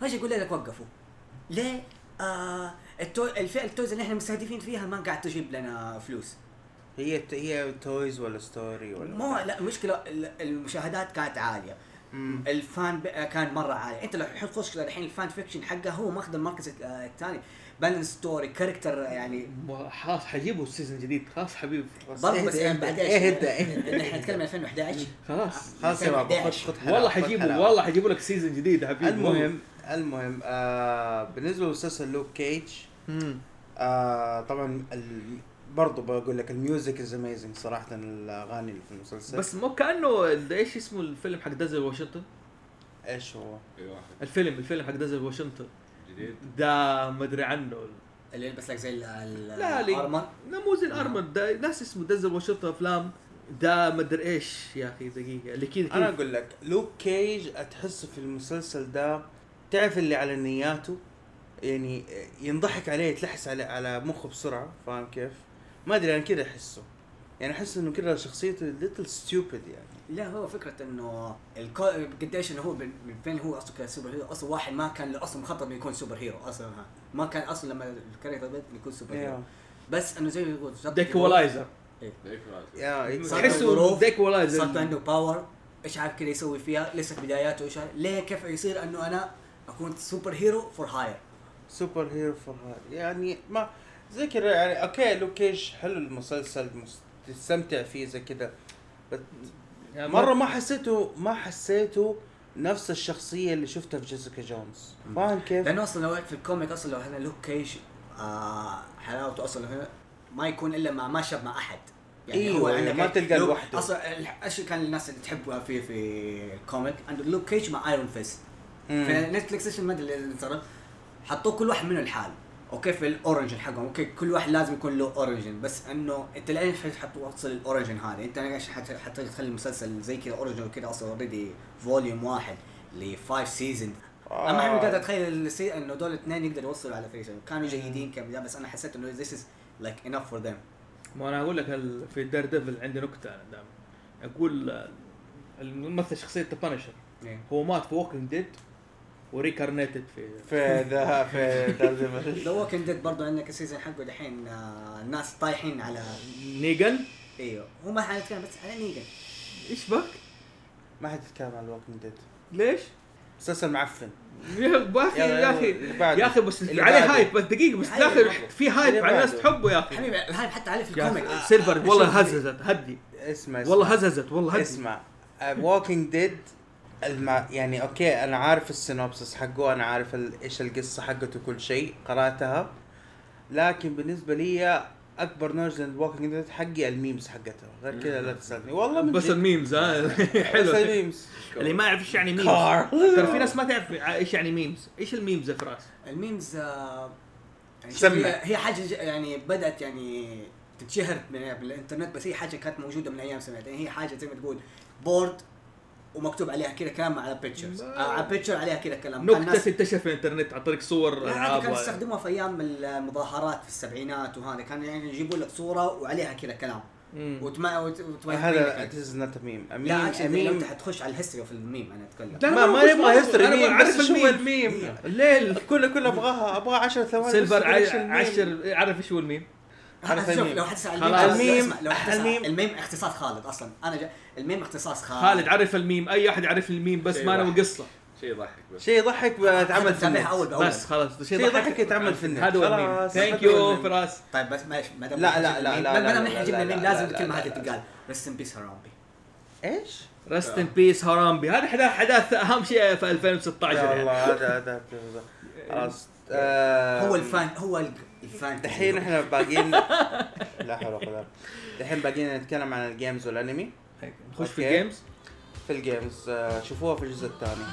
فجاه يقول لك وقفوا. ليه؟ آه التو... الفئة ال toys اللي إحنا مستهدفين فيها ما قاعد تجيب لنا فلوس هي هي toys ولا story ولا مو لا المشكلة ال- المشاهدات كانت عالية مم. ال fan b... كان مرة عالي انت لو تخش كذا الحين ال fan fiction حقه هو ماخذ المركز الت- الثاني balance story character يعني خلاص حيجيبوا season جديد خلاص حبيبي برضه بس يعني بعد اهدى، إيش؟ اهدى. نحن نتكلم 2011 خلاص خلاص يا بابا خذ 2011. خذ حلاوة، والله حلاوة. والله حيجيبوا لك season جديد حبيبي المهم المهم آه بالنسبة لمسلسل لوك كيج. آه طبعا ال... برضو بقول لك ال music is amazing صراحة الأغاني اللي في المسلسل. بس مو كأنه إيش اسمه الفيلم حق دنزل واشنطن؟ إيش هو؟ اي واحد. الفيلم الفيلم حق دنزل واشنطن. جديد؟ ده ما أدري عنه. اللي يلبس لك زي ال- ال- لا، لي- ال armor؟ لا مو زي ال armor. ده ناس اسمه دنزل واشنطن أفلام. ده ما أدري إيش يا أخي دقيقة. اللي كذا أنا أقول لك لوك كيج تحسه في المسلسل ده تعرف اللي على نياته؟ يعني ينضحك عليه يتلحس على على مخه بسرعة فاهم كيف؟ ما أدري أنا كذا أحسه. يعني أحس إنه كذا شخصيته little stupid يعني. لا هو فكرة إنه الكو... قديش إنه هو من فين هو أصلا كان super hero؟ أصلا واحد ما كان له أصلا مخطط إنه يكون super hero أصلا ها. ما كان أصلا لما ال character بدا يكون super hero. بس إنه زي ما يقول The Equalizer صار تحسه The Equalizer صارت عنده power إيش عارف كذا يسوي فيها؟ لسه في بداياته إيش عارف- ليه؟ كيف يصير إنه أنا أكون super hero for hire super hero for hire يعني ما زي كذا يعني okay لوك كيج حلو المسلسل مس- تستمتع فيه زي كذا بس يعني مرة ما حسيته ما حسيته نفس الشخصية اللي شفتها في جيسيكا جونز فاهم كيف؟ لأنه أصلا لو في ال comic أصلا لو هنا لوك كيج آه حلاوته أصلا هنا ما يكون إلا مع ما شاب مع أحد أيوة، عندك ما تلقى لو- لوحده. أصلا إيش كان الناس اللي تحبها فيه في ال comic عنده لوك كيج مع ايرون فيست. في نتفلكس إيش الماده اللي صار حطوه كل واحد منه الحال okay في ال origin حقهم. okay كل واحد لازم يكون له origin بس إنه أنت لين حتوصل ال origin هذا أنت حت- حتخلي المسلسل زي كذا origin وكذا أصلا already volume واحد ل 5 season آه. أما إحنا قاعد أتخيل إنه دول الاثنين يقدروا يوصلوا على 3 season كانوا جيدين كبدايه بس أنا حسيت إنه this is like enough for them. ما أنا أقول لك ال- في دير ديفل عندي نكتة أنا دائما. أقول الممثل شخصية The Punisher هو مات في ووكينج ديد و reincarnated في في the في the ووكينج ديد برضه عندك ال season حقه دحين آه، الناس طايحين على نيجن إيوه هو ما حنتكلم بس على نيجن إيش بك؟ ما حد يتكلم عن الوكينج ديد ليش؟ مسلسل معفن يا أخي يا أخي. يا أخي بس عليه. hype بس دقيقة بس داخل. في hype على الناس. تحبه يا أخي حبيبي ال hype حتى عليه في ال comic سيلفر والله شوف. هززت هدي اسمع اسمع والله هززت والله هدي اسمع ووكينج ديد الم... يعني okay أنا عارف ال synopsis حقه أنا عارف ال... إيش القصة حقته كل شيء قرأتها. لكن بالنسبة لي أكبر knowledge للووكينج ديد حقي ال memes حقتها غير كذا لا تسألني. والله من بس. ال memes ها؟ بس حلو. ال memes. اللي ما يعرف إيش يعني memes ترى في ناس ما تعرف إيش يعني memes إيش ال memes يا فراس؟ الميمز آه، يعني. هي, حاجة يعني بدأت يعني تتشهر من- بالإنترنت بس هي حاجة كانت موجودة من أيام سمعت يعني هي حاجة زي ما تقول board ومكتوب عليها كذا كلام على pictures ما- على picture عليها كذا كلام. نكته تنتشر في الإنترنت عن طريق صور لا هذه ألعاب كانوا يستخدموها في أيام المظاهرات في السبعينات وهذا. كان يعني يجيبوا لك صورة وعليها كذا كلام. وتما وت- وتما هذا اتز نوت ميم لا لو انت ميم حتخش على الهيستوري اوف الميم أنا أتكلم. لا، ما ما نبغى ما- هيستوري ميم بس شو الميم. الميم. الليل. كله كله ابغاها أبغى 10 ثواني سيلفر بس إيش ع- الميم؟ عشر عارف إيش هو الميم؟ عارف شوف الميم. لو حتسأل خلاص. الميم الميم- لو الميم- الميم اختصاص خالد أصلا. أنا جا الميم اختصاص خالد. خالد عرف الميم. أي أحد يعرف الميم بس ما له. قصة. شيء يضحك بس. شيء يضحك بتعمل في النت بس خلاص شيء يضحك. يتعمل في النت هذا هو الميم. خلاص، thank you. فراس. طيب بس ماشي. ما دام لا، لا، لا، لا، ما لا، دام لا، جبنا لا، الميم لا، لازم لا، الكلمة لا، هذه لا. تقال. rest in peace هرامبي إيش؟ rest in peace هرامبي هذا حدث حدث أهم شيء في 2016 يا يعني. الله هذا هذا خلاص. آه، هو ال fan هو دحين إحنا باقيين لا حول ولا قوة. دحين باقيين نتكلم عن ال games والانمي نخش في. ال games في ال games آه، شوفوها في الجزء الثاني.